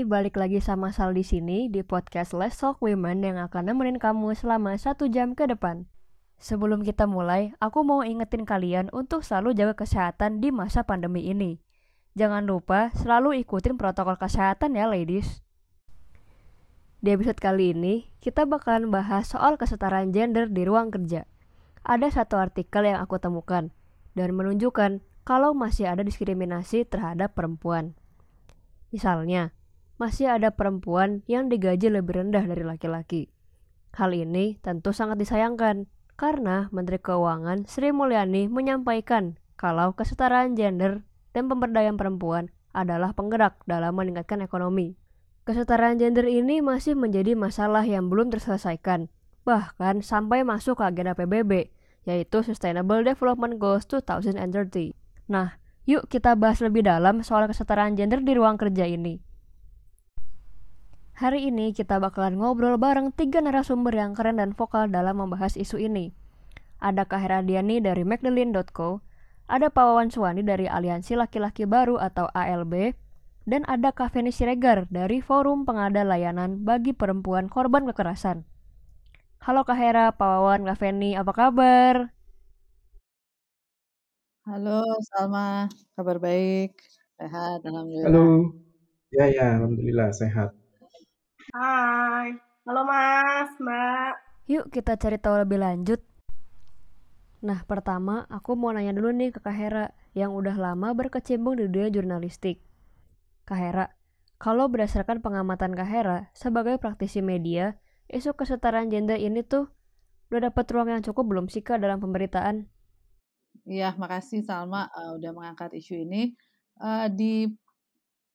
Balik lagi sama Sal di sini di podcast Let's Talk Women yang akan nemenin kamu selama satu jam ke depan. Sebelum kita mulai, aku mau ingetin kalian untuk selalu jaga kesehatan di masa pandemi ini. Jangan lupa selalu ikutin protokol kesehatan ya ladies. Di episode kali ini, kita bakalan bahas soal kesetaraan gender di ruang kerja. Ada satu artikel yang aku temukan, dan menunjukkan kalau masih ada diskriminasi terhadap perempuan. Misalnya, masih ada perempuan yang digaji lebih rendah dari laki-laki. Hal ini tentu sangat disayangkan karena Menteri Keuangan Sri Mulyani menyampaikan kalau kesetaraan gender dan pemberdayaan perempuan adalah penggerak dalam meningkatkan ekonomi. Kesetaraan gender ini masih menjadi masalah yang belum terselesaikan, bahkan sampai masuk ke agenda PBB, yaitu Sustainable Development Goals 2030. Nah, yuk kita bahas lebih dalam soal kesetaraan gender di ruang kerja ini. Hari ini kita bakalan ngobrol bareng tiga narasumber yang keren dan vokal dalam membahas isu ini. Ada Kak Heradiani dari Magdalene.co, ada Pak Wawan Suwani dari Aliansi Laki-Laki Baru atau ALB, dan ada Kak Feni Siregar dari Forum Pengada Layanan Bagi Perempuan Korban Kekerasan. Halo Kak Hera, Pak Wawan, Kak Feni, apa kabar? Halo Salma, kabar baik? Sehat, alhamdulillah. Halo. Ya, ya, alhamdulillah sehat. Hai. Halo Mas, Mbak. Yuk kita cari tahu lebih lanjut. Nah, pertama aku mau nanya dulu nih ke Kak Hera yang udah lama berkecimpung di dunia jurnalistik. Kak Hera, kalau berdasarkan pengamatan Kak Hera sebagai praktisi media, isu kesetaraan gender ini tuh udah dapat ruang yang cukup belum sih Kak dalam pemberitaan? Iya, makasih Salma uh, udah mengangkat isu ini. Uh, di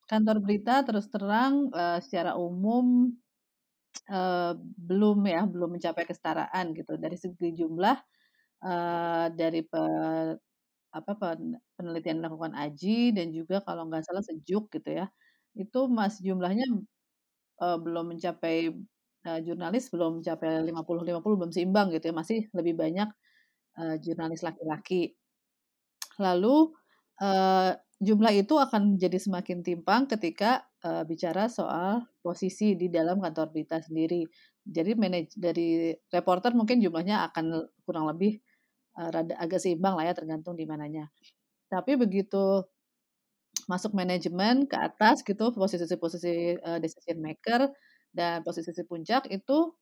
kantor berita terus terang uh, secara umum uh, belum ya, belum mencapai kesetaraan gitu. Dari segi jumlah uh, dari pe, apa penelitian dilakukan Aji dan juga kalau nggak salah sejuk gitu ya, itu masih jumlahnya uh, belum mencapai uh, jurnalis belum mencapai 50-50 belum seimbang gitu ya, masih lebih banyak uh, jurnalis laki-laki. Lalu uh, jumlah itu akan jadi semakin timpang ketika uh, bicara soal posisi di dalam kantor berita sendiri. Jadi manaj dari reporter mungkin jumlahnya akan kurang lebih uh, rada agak seimbang lah ya tergantung di mananya. Tapi begitu masuk manajemen ke atas gitu posisi-posisi uh, decision maker dan posisi puncak itu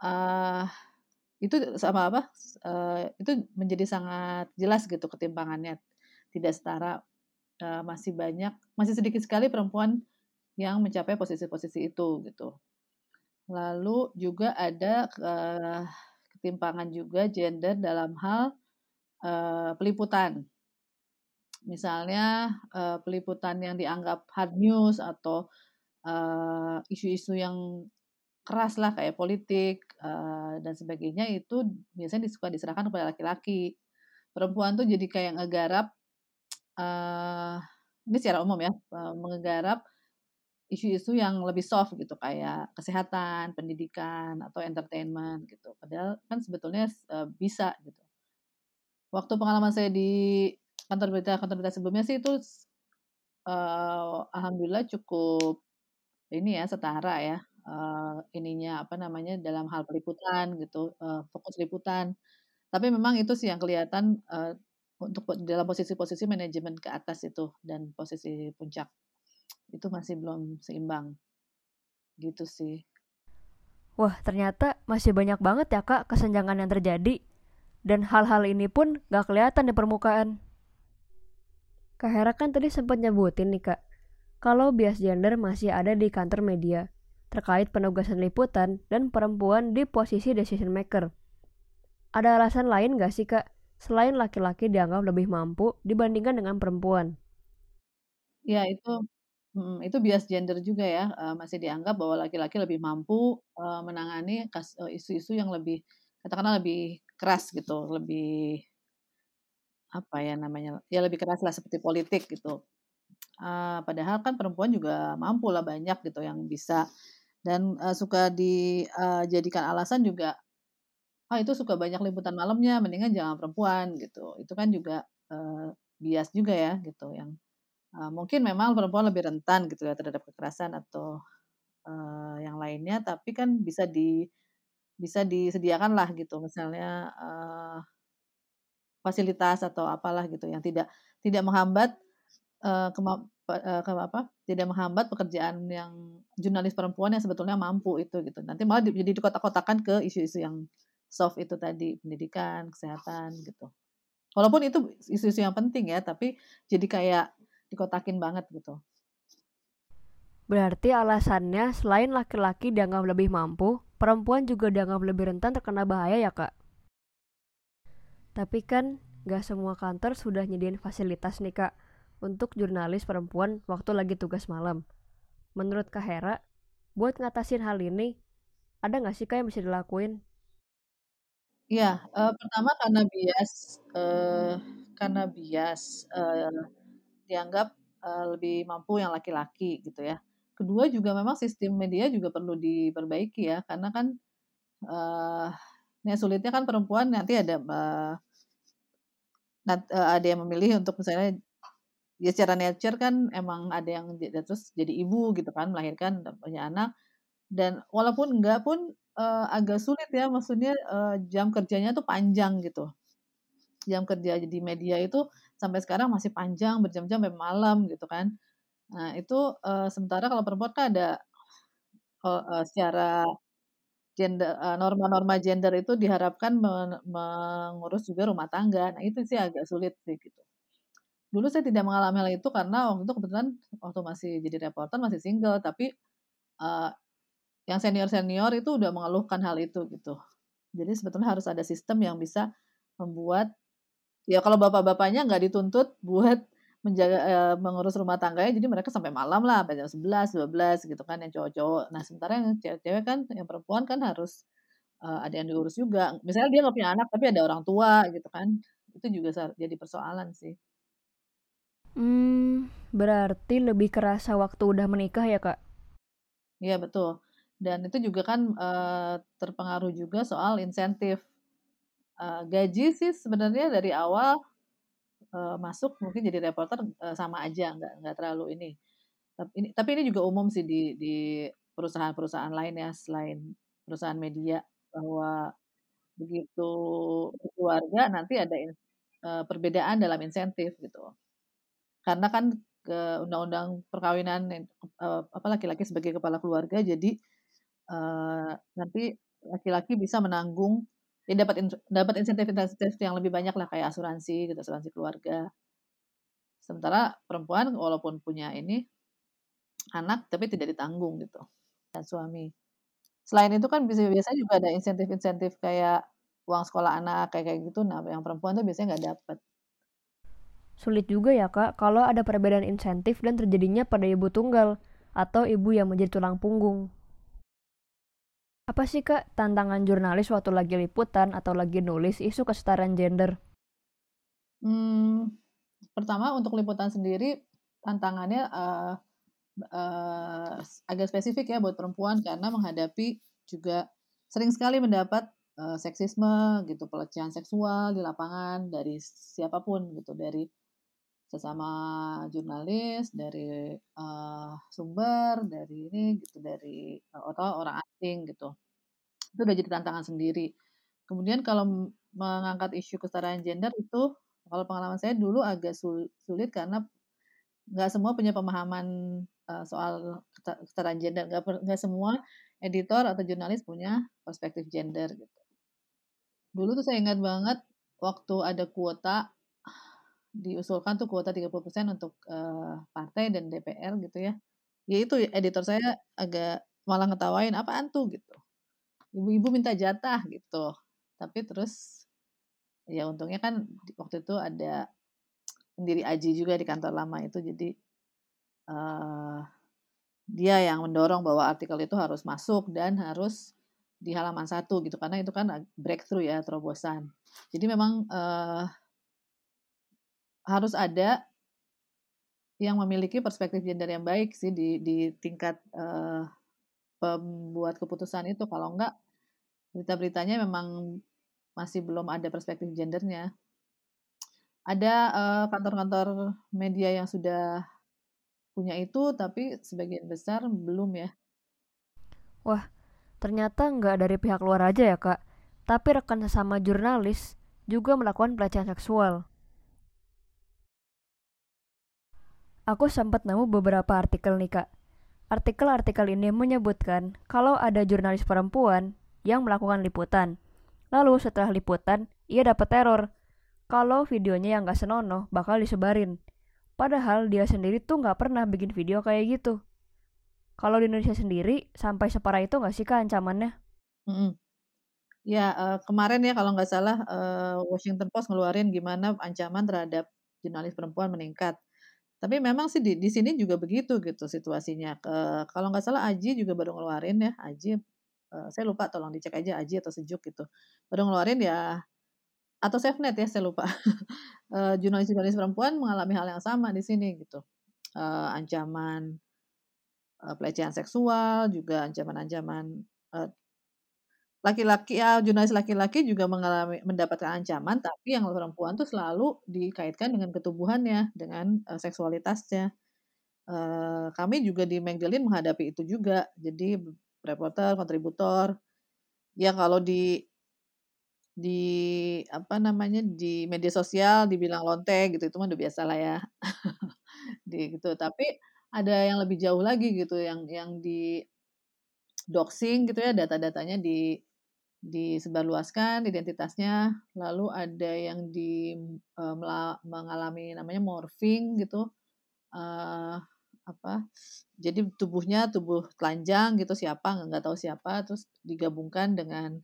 uh, itu sama apa, uh, itu menjadi sangat jelas gitu ketimpangannya, tidak setara, uh, masih banyak masih sedikit sekali perempuan yang mencapai posisi-posisi itu, gitu. Lalu juga ada, uh, ketimpangan juga gender dalam hal, uh, peliputan. Misalnya, peliputan yang dianggap hard news atau, isu-isu yang keras lah kayak politik dan sebagainya itu biasanya suka diserahkan kepada laki-laki. Perempuan tuh jadi kayak ngegarap uh, ini secara umum ya uh, menggarap isu-isu yang lebih soft gitu kayak kesehatan, pendidikan atau entertainment gitu. Padahal kan sebetulnya uh, bisa gitu. Waktu pengalaman saya di kantor berita kantor berita sebelumnya sih itu uh, alhamdulillah cukup ini ya setara ya uh, ininya apa namanya dalam hal peliputan gitu uh, fokus liputan tapi memang itu sih yang kelihatan uh, untuk dalam posisi-posisi manajemen ke atas itu dan posisi puncak. Itu masih belum seimbang. Gitu sih. Wah ternyata masih banyak banget ya kak kesenjangan yang terjadi. Dan hal-hal ini pun gak kelihatan di permukaan. Kak Hera kan tadi sempat nyebutin nih kak, kalau bias gender masih ada di kantor media terkait penugasan liputan dan perempuan di posisi decision maker. Ada alasan lain gak sih kak, selain laki-laki dianggap lebih mampu dibandingkan dengan perempuan? Ya itu hmm, itu bias gender juga ya, uh, masih dianggap bahwa laki-laki lebih mampu uh, menangani isu-isu yang lebih katakanlah lebih keras gitu, lebih apa ya namanya ya lebih keras lah seperti politik gitu. Padahal kan perempuan juga mampu lah banyak gitu yang bisa dan suka dijadikan alasan juga ah itu suka banyak liputan malamnya mendingan jangan perempuan gitu itu kan juga uh, bias juga ya gitu yang uh, mungkin memang perempuan lebih rentan gitu ya terhadap kekerasan atau uh, yang lainnya, tapi kan bisa di bisa disediakan lah gitu, misalnya uh, fasilitas atau apalah gitu yang tidak tidak menghambat uh, ke apa tidak menghambat pekerjaan yang jurnalis perempuan yang sebetulnya mampu itu gitu. Nanti malah jadi dikotak-kotakan ke isu-isu yang soft itu tadi pendidikan, kesehatan gitu. Walaupun itu isu-isu yang penting ya, tapi jadi kayak dikotakin banget gitu. Berarti alasannya selain laki-laki dianggap lebih mampu, perempuan juga dianggap lebih rentan terkena bahaya ya kak? Tapi kan gak semua kantor sudah nyediain fasilitas nih kak untuk jurnalis perempuan waktu lagi tugas malam. Menurut Kak Hera, buat ngatasin hal ini, ada gak sih kak yang bisa dilakuin? Iya, uh, pertama karena bias, uh, karena bias uh, dianggap uh, lebih mampu yang laki-laki gitu ya. Kedua juga memang sistem media juga perlu diperbaiki ya, karena kan uh, yang sulitnya kan perempuan nanti ada uh, ada yang memilih untuk misalnya ya secara nature kan emang ada yang terus jadi ibu gitu kan melahirkan punya anak dan walaupun enggak pun uh, agak sulit ya maksudnya uh, jam kerjanya tuh panjang gitu jam kerja di media itu sampai sekarang masih panjang berjam-jam sampai malam gitu kan Nah, itu uh, sementara kalau perempuan kan ada uh, secara gender uh, norma-norma gender itu diharapkan men mengurus juga rumah tangga. Nah, itu sih agak sulit sih gitu. Dulu saya tidak mengalami hal itu karena waktu itu kebetulan waktu masih jadi reporter masih single, tapi uh, yang senior-senior itu udah mengeluhkan hal itu gitu. Jadi sebetulnya harus ada sistem yang bisa membuat ya kalau bapak-bapaknya nggak dituntut buat menjaga uh, mengurus rumah tangganya jadi mereka sampai malam lah sampai jam 11, 12 gitu kan yang cowok-cowok. Nah, sementara yang cewek-cewek kan yang perempuan kan harus uh, ada yang diurus juga. Misalnya dia nggak punya anak tapi ada orang tua gitu kan. Itu juga jadi persoalan sih. Hmm, berarti lebih kerasa waktu udah menikah ya, Kak? Iya, betul. Dan itu juga kan uh, terpengaruh juga soal insentif. Uh, gaji sih sebenarnya dari awal uh, masuk mungkin jadi reporter uh, sama aja nggak nggak terlalu ini tapi ini tapi ini juga umum sih di di perusahaan-perusahaan lain ya selain perusahaan media bahwa begitu keluarga nanti ada uh, perbedaan dalam insentif gitu karena kan undang-undang perkawinan uh, apa laki-laki sebagai kepala keluarga jadi uh, nanti laki-laki bisa menanggung ya dapat dapat insentif-insentif yang lebih banyak lah kayak asuransi gitu asuransi keluarga. Sementara perempuan walaupun punya ini anak tapi tidak ditanggung gitu dan suami. Selain itu kan bisa biasanya juga ada insentif-insentif kayak uang sekolah anak kayak kayak gitu. Nah yang perempuan tuh biasanya nggak dapat sulit juga ya kak kalau ada perbedaan insentif dan terjadinya pada ibu tunggal atau ibu yang menjadi tulang punggung apa sih kak tantangan jurnalis waktu lagi liputan atau lagi nulis isu kesetaraan gender? Hmm, pertama untuk liputan sendiri tantangannya uh, uh, agak spesifik ya buat perempuan karena menghadapi juga sering sekali mendapat uh, seksisme gitu pelecehan seksual di lapangan dari siapa pun gitu dari sesama jurnalis dari uh, sumber dari ini gitu dari uh, atau orang asing gitu. Itu udah jadi tantangan sendiri. Kemudian kalau mengangkat isu kesetaraan gender itu kalau pengalaman saya dulu agak sulit karena nggak semua punya pemahaman uh, soal kesetaraan gender. Nggak nggak semua editor atau jurnalis punya perspektif gender gitu. Dulu tuh saya ingat banget waktu ada kuota diusulkan tuh kuota 30% untuk uh, partai dan DPR gitu ya. Ya itu editor saya agak malah ngetawain apaan tuh gitu. Ibu-ibu minta jatah gitu. Tapi terus ya untungnya kan waktu itu ada pendiri Aji juga di kantor lama itu jadi uh, dia yang mendorong bahwa artikel itu harus masuk dan harus di halaman satu gitu karena itu kan breakthrough ya terobosan. Jadi memang uh, harus ada yang memiliki perspektif gender yang baik sih di di tingkat uh, pembuat keputusan itu kalau enggak berita-beritanya memang masih belum ada perspektif gendernya ada kantor kantor-kantor media yang sudah punya itu, tapi sebagian besar belum ya. Wah, ternyata nggak dari pihak luar aja ya kak, tapi rekan sesama jurnalis juga melakukan pelecehan seksual. Aku sempat nemu beberapa artikel nih kak. Artikel-artikel ini menyebutkan kalau ada jurnalis perempuan yang melakukan liputan. Lalu setelah liputan, ia dapat teror. Kalau videonya yang gak senonoh, bakal disebarin. Padahal dia sendiri tuh gak pernah bikin video kayak gitu. Kalau di Indonesia sendiri, sampai separah itu gak sih kak ancamannya? Mm -mm. Ya, uh, kemarin ya kalau nggak salah uh, Washington Post ngeluarin gimana ancaman terhadap jurnalis perempuan meningkat. Tapi memang sih di di sini juga begitu gitu situasinya, eee, kalau nggak salah Aji juga baru ngeluarin ya, Aji, eee, saya lupa tolong dicek aja Aji atau Sejuk gitu, baru ngeluarin ya atau Safenet ya saya lupa, jurnalis-jurnalis perempuan mengalami hal yang sama di sini gitu, eee, ancaman, eee, pelecehan seksual, juga ancaman-ancaman, eee laki-laki ya jurnalis laki-laki juga mengalami mendapatkan ancaman, tapi yang perempuan tuh selalu dikaitkan dengan ketubuhannya, dengan, uh, seksualitasnya. Uh, kami juga di Magdalene menghadapi itu juga. Jadi reporter, kontributor, ya kalau di di apa namanya, di media sosial dibilang lonte gitu, itu mah udah biasa lah ya. Di gitu, tapi ada yang lebih jauh lagi gitu, yang yang di doxing gitu ya, data-datanya di disebarluaskan identitasnya, lalu ada yang di uh, mengalami namanya morphing gitu, uh, apa, jadi tubuhnya tubuh telanjang gitu, siapa nggak tahu siapa, terus digabungkan dengan,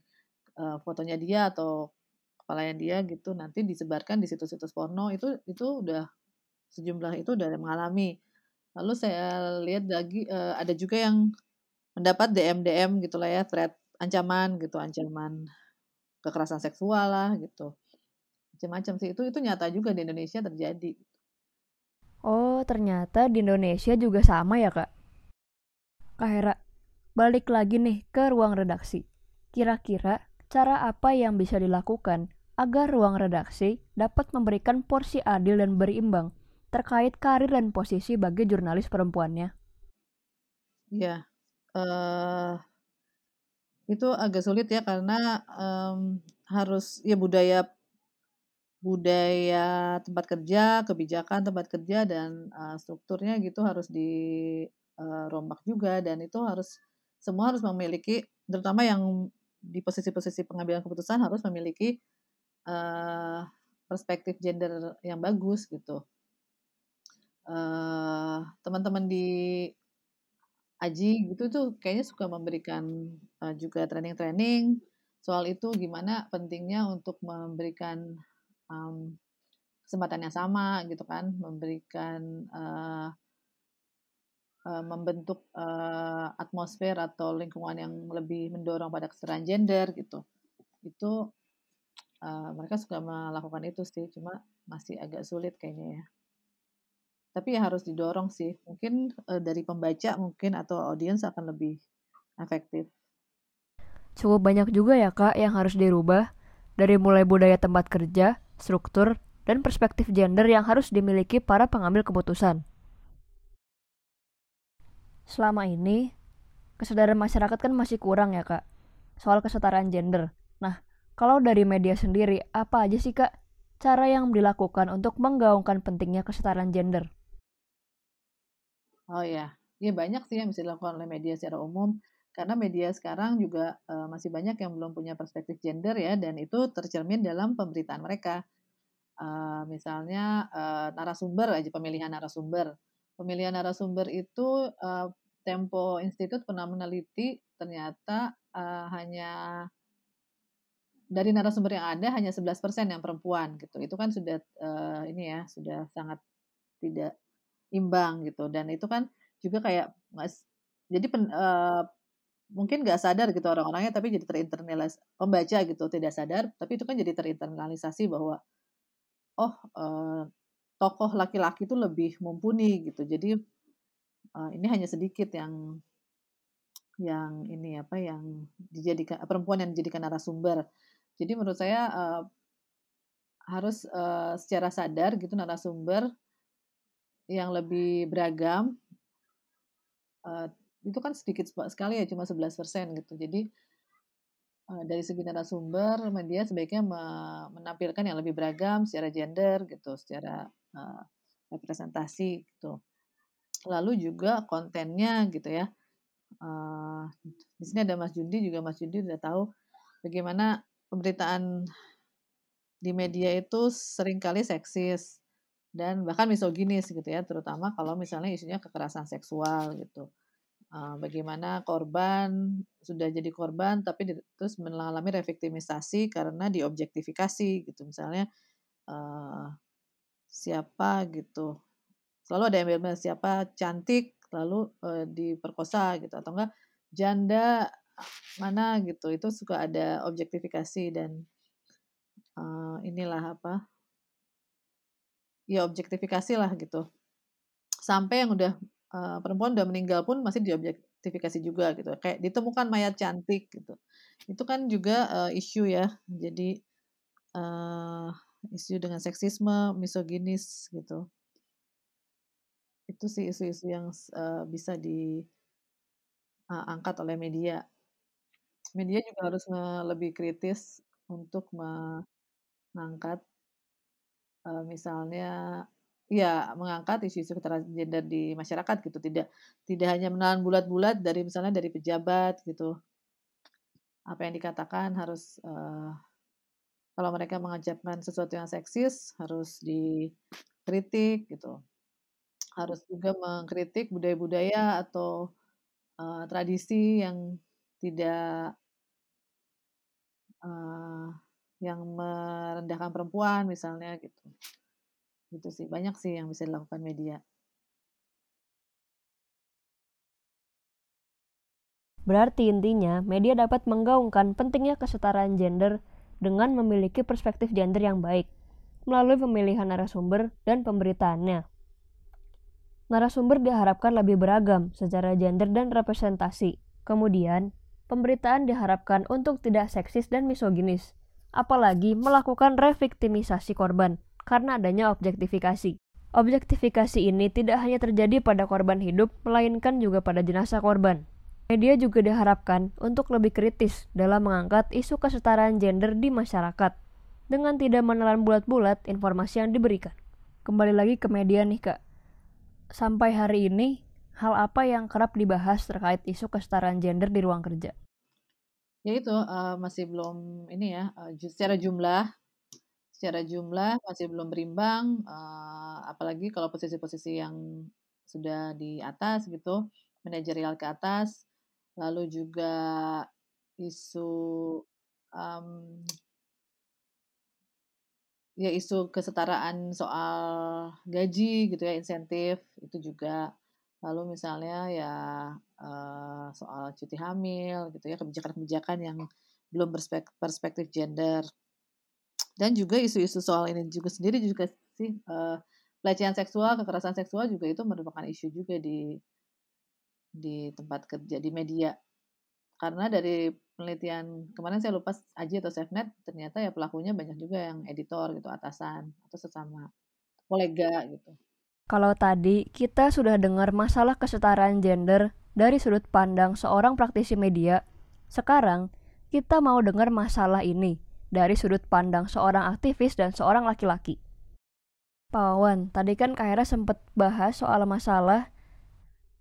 uh, fotonya dia atau kepalanya dia gitu, nanti disebarkan di situs-situs porno, itu itu udah sejumlah itu udah mengalami. Lalu saya lihat lagi, uh, ada juga yang mendapat DM-DM gitulah ya, thread ancaman gitu, ancaman kekerasan seksual lah gitu. Macam-macam sih. Itu itu nyata juga di Indonesia terjadi. Oh, ternyata di Indonesia juga sama ya, Kak? Kak Hera, balik lagi nih ke ruang redaksi. Kira-kira cara apa yang bisa dilakukan agar ruang redaksi dapat memberikan porsi adil dan berimbang terkait karir dan posisi bagi jurnalis perempuannya? Ya, uh, itu agak sulit ya karena, um, harus ya budaya budaya tempat kerja, kebijakan tempat kerja dan, uh, strukturnya gitu harus dirombak uh, juga dan itu harus semua harus memiliki terutama yang di posisi-posisi pengambilan keputusan harus memiliki, uh, perspektif gender yang bagus gitu. Uh, teman-teman di Aji gitu tuh kayaknya suka memberikan uh, juga training-training soal itu gimana pentingnya untuk memberikan um, kesempatan yang sama gitu kan, memberikan uh, uh, membentuk uh, atmosfer atau lingkungan yang lebih mendorong pada kesetaraan gender gitu. Itu uh, mereka suka melakukan itu sih, cuma masih agak sulit kayaknya ya. Tapi ya harus didorong sih. Mungkin uh, dari pembaca mungkin atau audiens akan lebih efektif. Cukup banyak juga ya kak yang harus dirubah dari mulai budaya tempat kerja, struktur, dan perspektif gender yang harus dimiliki para pengambil keputusan. Selama ini, kesadaran masyarakat kan masih kurang ya kak, soal kesetaraan gender. Nah, kalau dari media sendiri, apa aja sih kak cara yang dilakukan untuk menggaungkan pentingnya kesetaraan gender? Oh ya, ya banyak sih yang bisa dilakukan oleh media secara umum. Karena media sekarang juga uh, masih banyak yang belum punya perspektif gender ya, dan itu tercermin dalam pemberitaan mereka. Uh, misalnya uh, narasumber aja pemilihan narasumber. Pemilihan narasumber itu uh, Tempo Institute pernah meneliti ternyata uh, hanya dari narasumber yang ada hanya 11% yang perempuan gitu. Itu kan sudah uh, ini ya, sudah sangat tidak imbang gitu. Dan itu kan juga kayak mas jadi pen, uh, mungkin nggak sadar gitu orang-orangnya tapi jadi terinternalisasi pembaca gitu tidak sadar tapi itu kan jadi terinternalisasi bahwa oh uh, tokoh laki-laki itu lebih mumpuni gitu. Jadi uh, ini hanya sedikit yang yang ini apa yang dijadikan perempuan yang dijadikan narasumber. Jadi menurut saya uh, harus uh, secara sadar gitu narasumber yang lebih beragam uh, itu kan sedikit sekali ya cuma 11% gitu. Jadi uh, dari segi narasumber media sebaiknya menampilkan yang lebih beragam secara gender gitu, secara uh, representasi gitu. Lalu juga kontennya gitu ya. Uh, di sini ada Mas Jundi juga Mas Jundi udah tahu bagaimana pemberitaan di media itu sering kali seksis dan bahkan misoginis gitu ya, terutama kalau misalnya isunya kekerasan seksual gitu. Bagaimana korban sudah jadi korban tapi terus mengalami reviktimisasi karena diobjektifikasi gitu. Misalnya siapa gitu. Selalu ada yang bilang siapa cantik lalu diperkosa gitu. Atau enggak janda mana? gitu. Itu suka ada objektifikasi dan inilah apa ya objektifikasi lah gitu. Sampai yang udah uh, perempuan udah meninggal pun masih diobjektifikasi juga gitu. Kayak ditemukan mayat cantik gitu. Itu kan juga uh, isu ya. Jadi uh, isu dengan seksisme misoginis gitu. Itu sih isu-isu yang uh, bisa diangkat uh, oleh media. Media juga harus lebih kritis untuk mengangkat uh, misalnya ya mengangkat isu-isu kekerasan gender di masyarakat gitu. Tidak tidak hanya menelan bulat-bulat dari misalnya dari pejabat gitu. Apa yang dikatakan harus uh, kalau mereka mengajarkan sesuatu yang seksis harus dikritik gitu. Harus juga mengkritik budaya-budaya atau uh, tradisi yang tidak uh, yang merendahkan perempuan misalnya gitu. Gitu sih, banyak sih yang bisa dilakukan media. Berarti intinya, media dapat menggaungkan pentingnya kesetaraan gender dengan memiliki perspektif gender yang baik melalui pemilihan narasumber dan pemberitaannya. Narasumber diharapkan lebih beragam secara gender dan representasi. Kemudian, pemberitaan diharapkan untuk tidak seksis dan misoginis, apalagi melakukan reviktimisasi korban karena adanya objektifikasi. Objektifikasi ini tidak hanya terjadi pada korban hidup, melainkan juga pada jenazah korban. Media juga diharapkan untuk lebih kritis dalam mengangkat isu kesetaraan gender di masyarakat, dengan tidak menelan bulat-bulat informasi yang diberikan. Kembali lagi ke media nih kak, sampai hari ini hal apa yang kerap dibahas terkait isu kesetaraan gender di ruang kerja? Ya itu uh, masih belum ini ya uh, secara jumlah secara jumlah masih belum berimbang uh, apalagi kalau posisi-posisi yang sudah di atas gitu manajerial ke atas lalu juga isu um, ya isu kesetaraan soal gaji gitu ya insentif itu juga lalu misalnya ya uh, soal cuti hamil gitu ya kebijakan-kebijakan yang belum perspektif gender dan juga isu-isu soal ini juga sendiri juga sih uh, pelecehan seksual kekerasan seksual juga itu merupakan isu juga di di tempat kerja di media karena dari penelitian kemarin saya lupa Aji atau Safenet ternyata ya pelakunya banyak juga yang editor gitu atasan atau sesama kolega gitu. Kalau tadi kita sudah dengar masalah kesetaraan gender dari sudut pandang seorang praktisi media, sekarang kita mau dengar masalah ini dari sudut pandang seorang aktivis dan seorang laki-laki. Pak Wawan, tadi kan Kak Hera sempat bahas soal masalah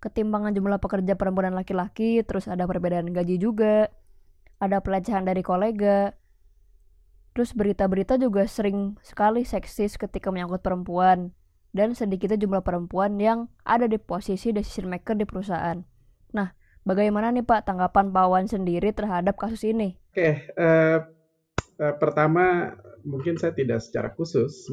ketimpangan jumlah pekerja perempuan dan laki-laki, terus ada perbedaan gaji juga, ada pelecehan dari kolega. Terus berita-berita juga sering sekali seksis ketika menyangkut perempuan dan sedikitnya jumlah perempuan yang ada di posisi decision maker di perusahaan. Nah, bagaimana nih Pak tanggapan Pak Wan sendiri terhadap kasus ini? Oke, uh, uh, pertama mungkin saya tidak secara khusus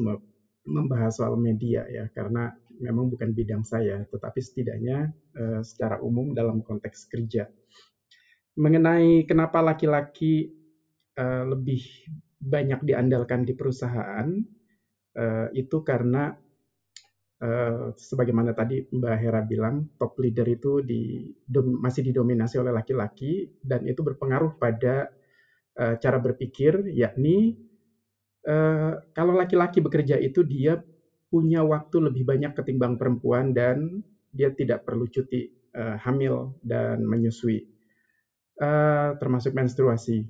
membahas soal media ya, karena memang bukan bidang saya, tetapi setidaknya uh, secara umum dalam konteks kerja mengenai kenapa laki-laki uh, lebih banyak diandalkan di perusahaan uh, itu karena uh, sebagaimana tadi Mbak Hera bilang top leader itu di, dom, masih didominasi oleh laki-laki dan itu berpengaruh pada uh, cara berpikir yakni uh, kalau laki-laki bekerja itu dia punya waktu lebih banyak ketimbang perempuan dan dia tidak perlu cuti uh, hamil dan menyusui, uh, termasuk menstruasi.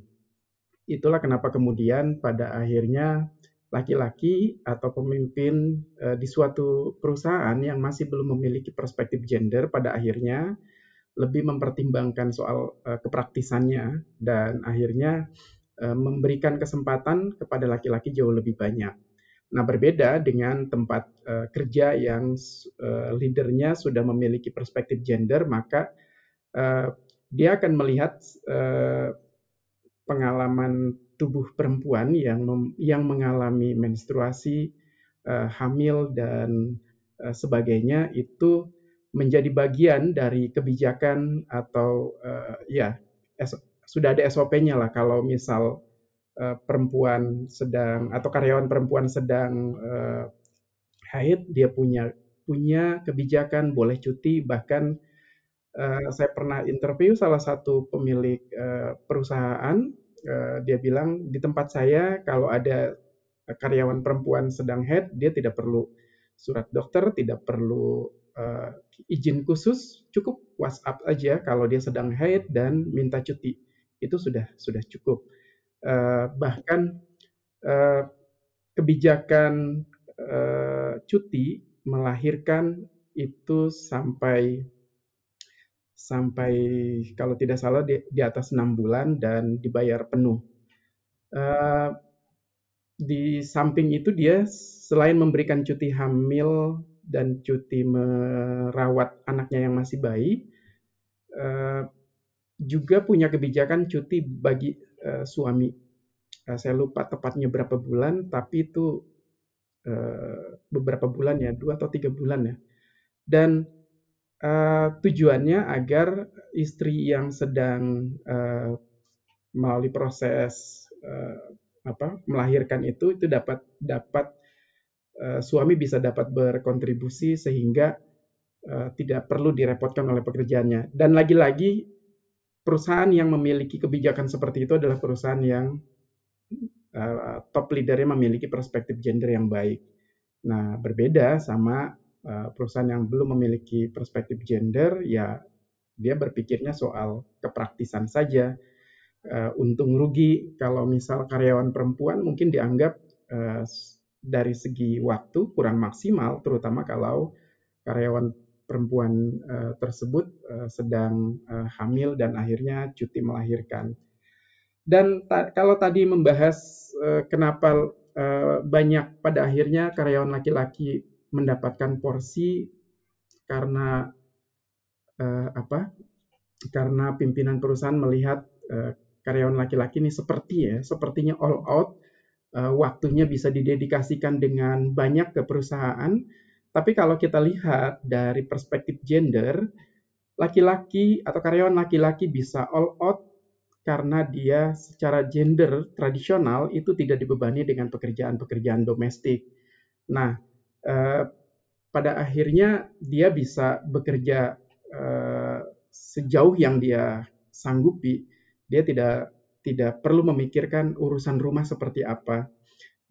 Itulah kenapa kemudian pada akhirnya laki-laki atau pemimpin uh, di suatu perusahaan yang masih belum memiliki perspektif gender pada akhirnya lebih mempertimbangkan soal uh, kepraktisannya dan akhirnya uh, memberikan kesempatan kepada laki-laki jauh lebih banyak. Nah, berbeda dengan tempat uh, kerja yang uh, leadernya sudah memiliki perspektif gender, maka uh, dia akan melihat uh, pengalaman tubuh perempuan yang mem yang mengalami menstruasi, uh, hamil dan uh, sebagainya itu menjadi bagian dari kebijakan atau uh, ya sudah ada SOP-nya lah kalau misal uh, perempuan sedang atau karyawan perempuan sedang uh, haid dia punya punya kebijakan boleh cuti bahkan uh, saya pernah interview salah satu pemilik uh, perusahaan uh, dia bilang di tempat saya kalau ada karyawan perempuan sedang haid dia tidak perlu surat dokter tidak perlu uh, izin khusus cukup WhatsApp aja kalau dia sedang haid dan minta cuti. Itu sudah sudah cukup. Uh, bahkan uh, kebijakan uh, cuti melahirkan itu sampai sampai kalau tidak salah di, di atas enam bulan dan dibayar penuh. Uh, di samping itu dia selain memberikan cuti hamil dan cuti merawat anaknya yang masih bayi, uh, juga punya kebijakan cuti bagi uh, suami. Uh, saya lupa tepatnya berapa bulan, tapi itu uh, beberapa bulan ya, dua atau tiga bulan ya. Dan uh, tujuannya agar istri yang sedang uh, melalui proses uh, apa melahirkan itu itu dapat dapat uh, suami bisa dapat berkontribusi sehingga uh, tidak perlu direpotkan oleh pekerjaannya. Dan lagi-lagi perusahaan yang memiliki kebijakan seperti itu adalah perusahaan yang uh, top leadernya memiliki perspektif gender yang baik. Nah, berbeda sama perusahaan yang belum memiliki perspektif gender, ya dia berpikirnya soal kepraktisan saja. Uh, untung rugi kalau misal karyawan perempuan mungkin dianggap uh, dari segi waktu kurang maksimal, terutama kalau karyawan perempuan tersebut sedang hamil dan akhirnya cuti melahirkan. Dan ta kalau tadi membahas kenapa banyak pada akhirnya karyawan laki-laki mendapatkan porsi karena uh, apa? Karena pimpinan perusahaan melihat uh, karyawan laki-laki ini seperti ya, sepertinya all out, uh, waktunya bisa didedikasikan dengan banyak ke perusahaan tapi kalau kita lihat dari perspektif gender, laki-laki atau karyawan laki-laki bisa all out karena dia secara gender tradisional itu tidak dibebani dengan pekerjaan-pekerjaan domestik. Nah, eh, pada akhirnya dia bisa bekerja eh, sejauh yang dia sanggupi. Dia tidak tidak perlu memikirkan urusan rumah seperti apa.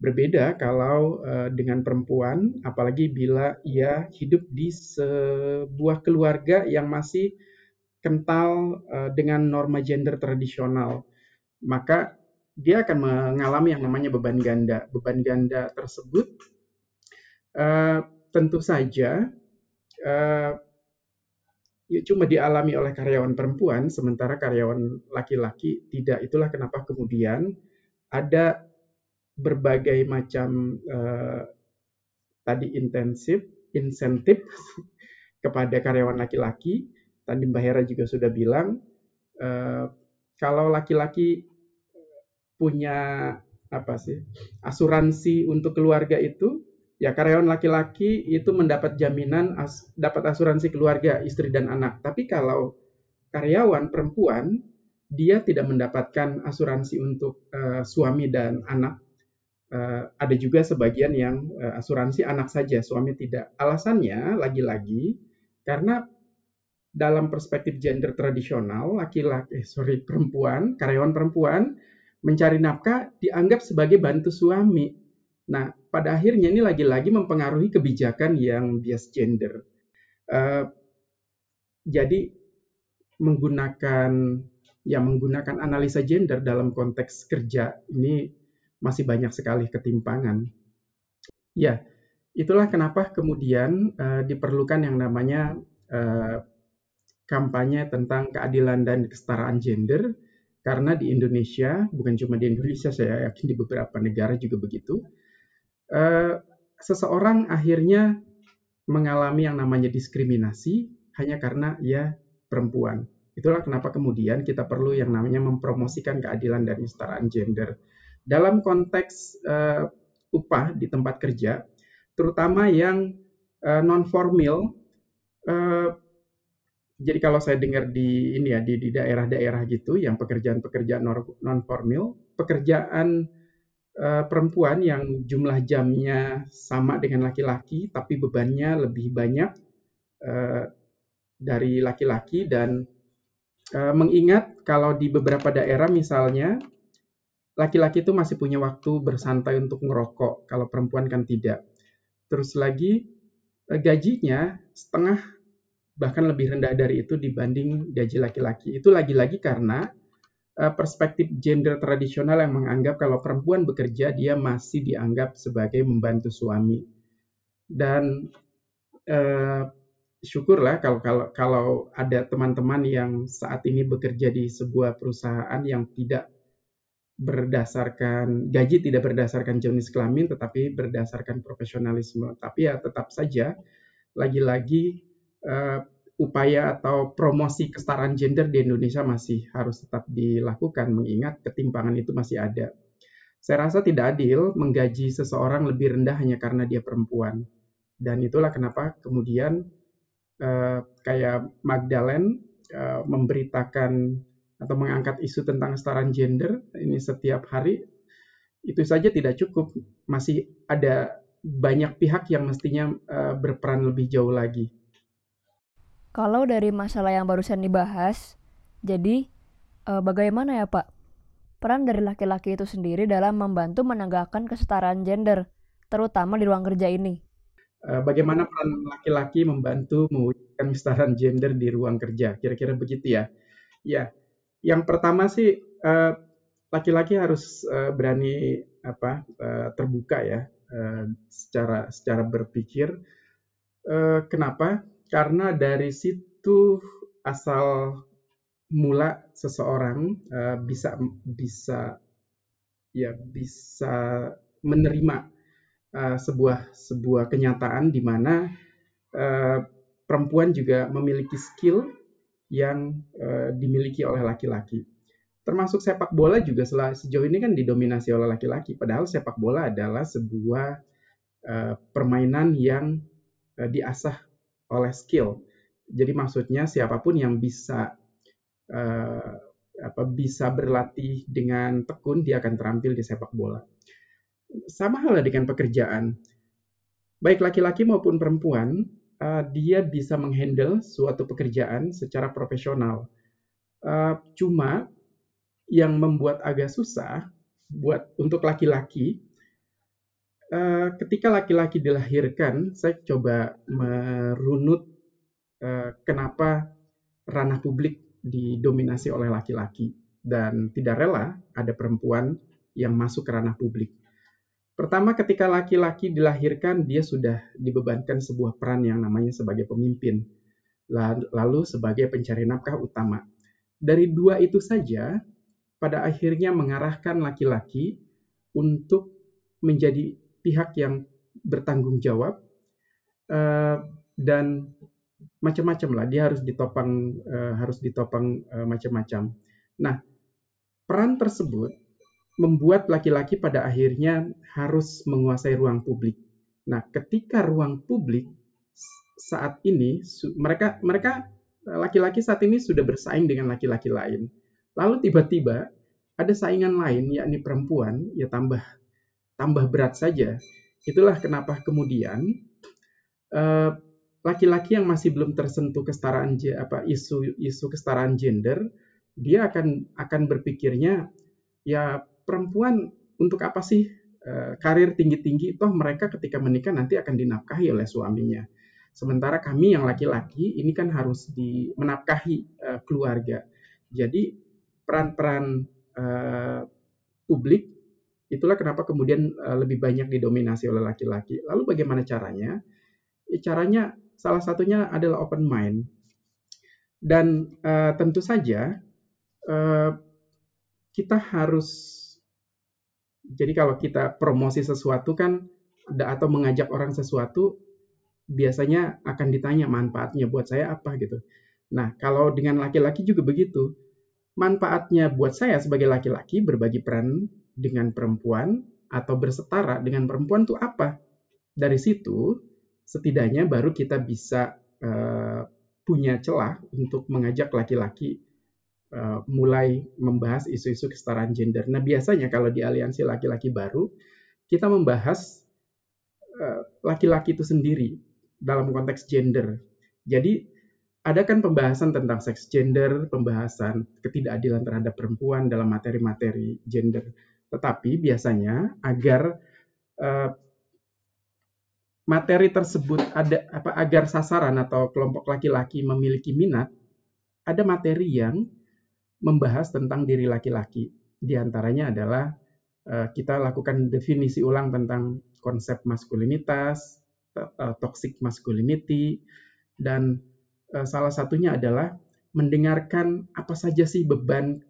Berbeda kalau uh, dengan perempuan, apalagi bila ia hidup di sebuah keluarga yang masih kental uh, dengan norma gender tradisional, maka dia akan mengalami yang namanya beban ganda. Beban ganda tersebut uh, tentu saja uh, cuma dialami oleh karyawan perempuan, sementara karyawan laki-laki tidak. Itulah kenapa kemudian ada berbagai macam uh, tadi intensif insentif kepada karyawan laki-laki. Tadi Mbak Hera juga sudah bilang uh, kalau laki-laki punya apa sih asuransi untuk keluarga itu ya karyawan laki-laki itu mendapat jaminan as, dapat asuransi keluarga istri dan anak. Tapi kalau karyawan perempuan dia tidak mendapatkan asuransi untuk uh, suami dan anak uh, ada juga sebagian yang uh, asuransi anak saja, suami tidak. Alasannya lagi-lagi karena dalam perspektif gender tradisional, laki-laki, eh, sorry, perempuan, karyawan perempuan mencari nafkah dianggap sebagai bantu suami. Nah, pada akhirnya ini lagi-lagi mempengaruhi kebijakan yang bias gender. Uh, jadi menggunakan ya menggunakan analisa gender dalam konteks kerja ini masih banyak sekali ketimpangan. Ya, itulah kenapa kemudian uh, diperlukan yang namanya uh, kampanye tentang keadilan dan kesetaraan gender karena di Indonesia bukan cuma di Indonesia saya yakin di beberapa negara juga begitu uh, seseorang akhirnya mengalami yang namanya diskriminasi hanya karena ia perempuan. Itulah kenapa kemudian kita perlu yang namanya mempromosikan keadilan dan kesetaraan gender. Dalam konteks uh, upah di tempat kerja, terutama yang uh, non formal, uh, jadi kalau saya dengar di ini ya di daerah-daerah gitu, yang pekerjaan-pekerjaan non formal, pekerjaan uh, perempuan yang jumlah jamnya sama dengan laki-laki, tapi bebannya lebih banyak uh, dari laki-laki dan uh, mengingat kalau di beberapa daerah misalnya laki-laki itu masih punya waktu bersantai untuk ngerokok, kalau perempuan kan tidak. Terus lagi gajinya setengah bahkan lebih rendah dari itu dibanding gaji laki-laki. Itu lagi-lagi karena perspektif gender tradisional yang menganggap kalau perempuan bekerja dia masih dianggap sebagai membantu suami. Dan uh, syukurlah kalau kalau kalau ada teman-teman yang saat ini bekerja di sebuah perusahaan yang tidak berdasarkan gaji tidak berdasarkan jenis kelamin tetapi berdasarkan profesionalisme. Tapi ya tetap saja lagi-lagi uh, upaya atau promosi kesetaraan gender di Indonesia masih harus tetap dilakukan mengingat ketimpangan itu masih ada. Saya rasa tidak adil menggaji seseorang lebih rendah hanya karena dia perempuan. Dan itulah kenapa kemudian uh, kayak Magdalene uh, memberitakan atau mengangkat isu tentang kesetaraan gender ini setiap hari itu saja tidak cukup masih ada banyak pihak yang mestinya uh, berperan lebih jauh lagi. Kalau dari masalah yang barusan dibahas, jadi uh, bagaimana ya Pak peran dari laki-laki itu sendiri dalam membantu menegakkan kesetaraan gender, terutama di ruang kerja ini? Eh, bagaimana peran laki-laki membantu mewujudkan kesetaraan gender di ruang kerja. Kira-kira begitu ya. Ya, yang pertama sih eh, laki-laki harus berani apa terbuka ya secara secara berpikir. Kenapa? Karena dari situ asal mula seseorang bisa bisa ya bisa menerima uh, sebuah sebuah kenyataan di mana uh, perempuan juga memiliki skill yang uh, dimiliki oleh laki-laki. Termasuk sepak bola juga sejauh ini kan didominasi oleh laki-laki. Padahal sepak bola adalah sebuah uh, permainan yang uh, diasah oleh skill. Jadi maksudnya siapa pun yang bisa uh, apa bisa berlatih dengan tekun dia akan terampil di sepak bola sama halnya dengan pekerjaan. Baik laki-laki maupun perempuan, uh, dia bisa menghandle suatu pekerjaan secara profesional. Uh, cuma yang membuat agak susah buat untuk laki-laki, uh, ketika laki-laki dilahirkan, saya coba merunut uh, kenapa ranah publik didominasi oleh laki-laki dan tidak rela ada perempuan yang masuk ke ranah publik. Pertama, ketika laki-laki dilahirkan, dia sudah dibebankan sebuah peran yang namanya sebagai pemimpin, lalu sebagai pencari nafkah utama. Dari dua itu saja, pada akhirnya mengarahkan laki-laki untuk menjadi pihak yang bertanggung jawab eh, dan macam-macam lah. Dia harus ditopang, eh, harus ditopang eh, macam-macam. Nah, peran tersebut membuat laki-laki pada akhirnya harus menguasai ruang publik. Nah, ketika ruang publik saat ini mereka mereka laki-laki saat ini sudah bersaing dengan laki-laki lain. Lalu tiba-tiba ada saingan lain yakni perempuan, ya tambah tambah berat saja. Itulah kenapa kemudian eh, laki-laki yang masih belum tersentuh kesetaraan apa isu isu kesetaraan gender, dia akan akan berpikirnya ya perempuan untuk apa sih uh, karir tinggi-tinggi toh mereka ketika menikah nanti akan dinafkahi oleh suaminya. Sementara kami yang laki-laki ini kan harus di menafkahi uh, keluarga. Jadi peran-peran publik itulah kenapa kemudian uh, lebih banyak didominasi oleh laki-laki. Lalu bagaimana caranya? Ya, caranya salah satunya adalah open mind. Dan uh, tentu saja uh, kita harus jadi kalau kita promosi sesuatu kan atau mengajak orang sesuatu biasanya akan ditanya manfaatnya buat saya apa gitu. Nah, kalau dengan laki-laki juga begitu. Manfaatnya buat saya sebagai laki-laki berbagi peran dengan perempuan atau bersetara dengan perempuan itu apa? Dari situ setidaknya baru kita bisa uh, punya celah untuk mengajak laki-laki uh, mulai membahas isu-isu kesetaraan gender. Nah, biasanya kalau di aliansi laki-laki baru kita membahas eh, laki-laki uh, itu sendiri dalam konteks gender. Jadi ada kan pembahasan tentang seks gender, pembahasan ketidakadilan terhadap perempuan dalam materi-materi gender. Tetapi biasanya agar uh, materi tersebut ada apa agar sasaran atau kelompok laki-laki memiliki minat, ada materi yang membahas tentang diri laki-laki. Di antaranya adalah uh, kita lakukan definisi ulang tentang konsep maskulinitas, uh, toxic masculinity dan salah satunya adalah mendengarkan apa saja sih beban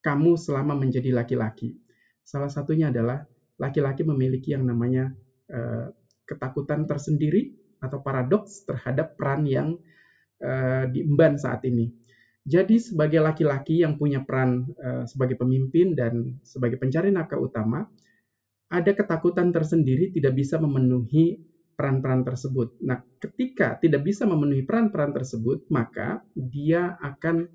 kamu selama menjadi laki-laki. Salah satunya adalah laki-laki memiliki yang namanya uh, ketakutan tersendiri atau paradoks terhadap peran yang uh, diemban saat ini. Jadi sebagai laki-laki yang punya peran uh, sebagai pemimpin dan sebagai pencari nafkah utama, ada ketakutan tersendiri tidak bisa memenuhi peran-peran tersebut. Nah, ketika tidak bisa memenuhi peran-peran tersebut, maka dia akan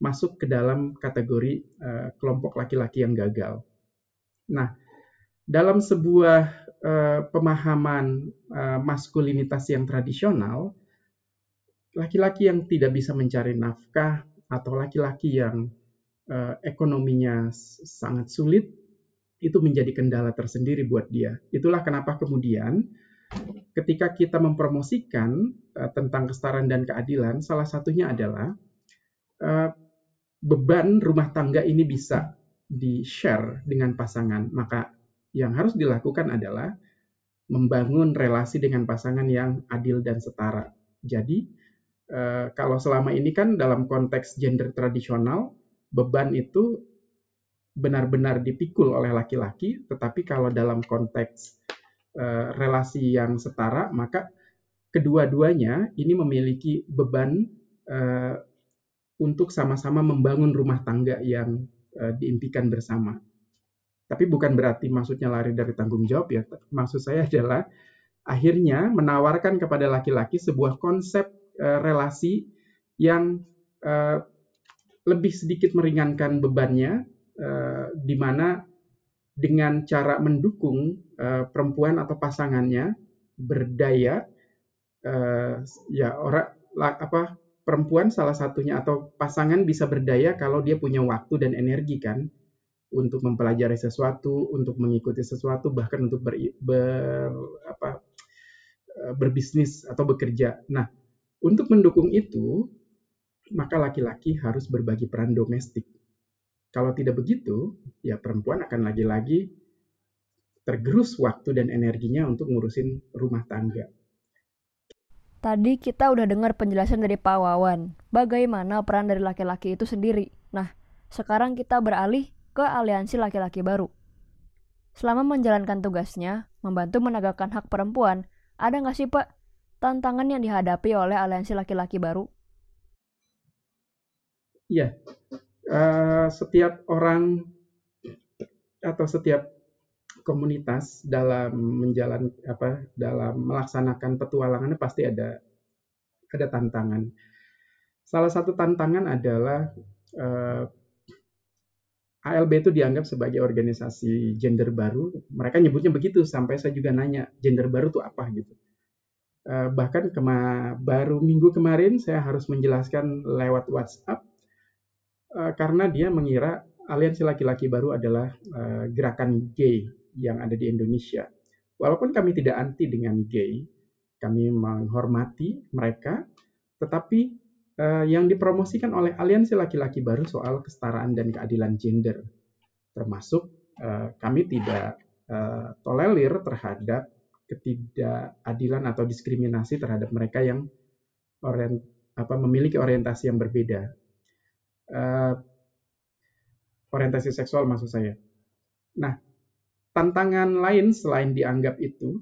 masuk ke dalam kategori uh, kelompok laki-laki yang gagal. Nah, dalam sebuah uh, pemahaman uh, maskulinitas yang tradisional, laki-laki yang tidak bisa mencari nafkah atau laki-laki yang uh, ekonominya sangat sulit itu menjadi kendala tersendiri buat dia. Itulah kenapa kemudian ketika kita mempromosikan uh, tentang kesetaraan dan keadilan, salah satunya adalah uh, beban rumah tangga ini bisa di-share dengan pasangan. Maka yang harus dilakukan adalah membangun relasi dengan pasangan yang adil dan setara. Jadi, uh, kalau selama ini kan dalam konteks gender tradisional, beban itu benar-benar dipikul oleh laki-laki, tetapi kalau dalam konteks Eh, relasi yang setara, maka kedua-duanya ini memiliki beban uh, untuk sama-sama membangun rumah tangga yang uh, diimpikan bersama. Tapi bukan berarti maksudnya lari dari tanggung jawab ya. Maksud saya adalah akhirnya menawarkan kepada laki-laki sebuah konsep uh, relasi yang uh, lebih sedikit meringankan bebannya, uh, di mana dengan cara mendukung uh, perempuan atau pasangannya berdaya uh, ya orang apa perempuan salah satunya atau pasangan bisa berdaya kalau dia punya waktu dan energi kan untuk mempelajari sesuatu, untuk mengikuti sesuatu, bahkan untuk ber, ber apa eh, berbisnis atau bekerja. Nah, untuk mendukung itu, maka laki-laki harus berbagi peran domestik kalau tidak begitu, ya perempuan akan lagi-lagi tergerus waktu dan energinya untuk ngurusin rumah tangga. Tadi kita udah dengar penjelasan dari Pak Wawan, bagaimana peran dari laki-laki itu sendiri. Nah, sekarang kita beralih ke aliansi laki-laki baru. Selama menjalankan tugasnya, membantu menegakkan hak perempuan, ada nggak sih Pak tantangan yang dihadapi oleh aliansi laki-laki baru? Iya, uh, setiap orang atau setiap komunitas dalam menjalan apa dalam melaksanakan petualangannya pasti ada ada tantangan. Salah satu tantangan adalah eh, ALB itu dianggap sebagai organisasi gender baru. Mereka nyebutnya begitu sampai saya juga nanya gender baru itu apa gitu. Uh, bahkan kema baru minggu kemarin saya harus menjelaskan lewat WhatsApp uh, karena dia mengira aliansi laki-laki baru adalah uh, gerakan gay yang ada di Indonesia. Walaupun kami tidak anti dengan gay, kami menghormati mereka, tetapi uh, yang dipromosikan oleh aliansi laki-laki baru soal kesetaraan dan keadilan gender, termasuk uh, kami tidak uh, tolerir terhadap ketidakadilan atau diskriminasi terhadap mereka yang orient, apa, memiliki orientasi yang berbeda. Uh, orientasi seksual maksud saya. Nah, tantangan lain selain dianggap itu,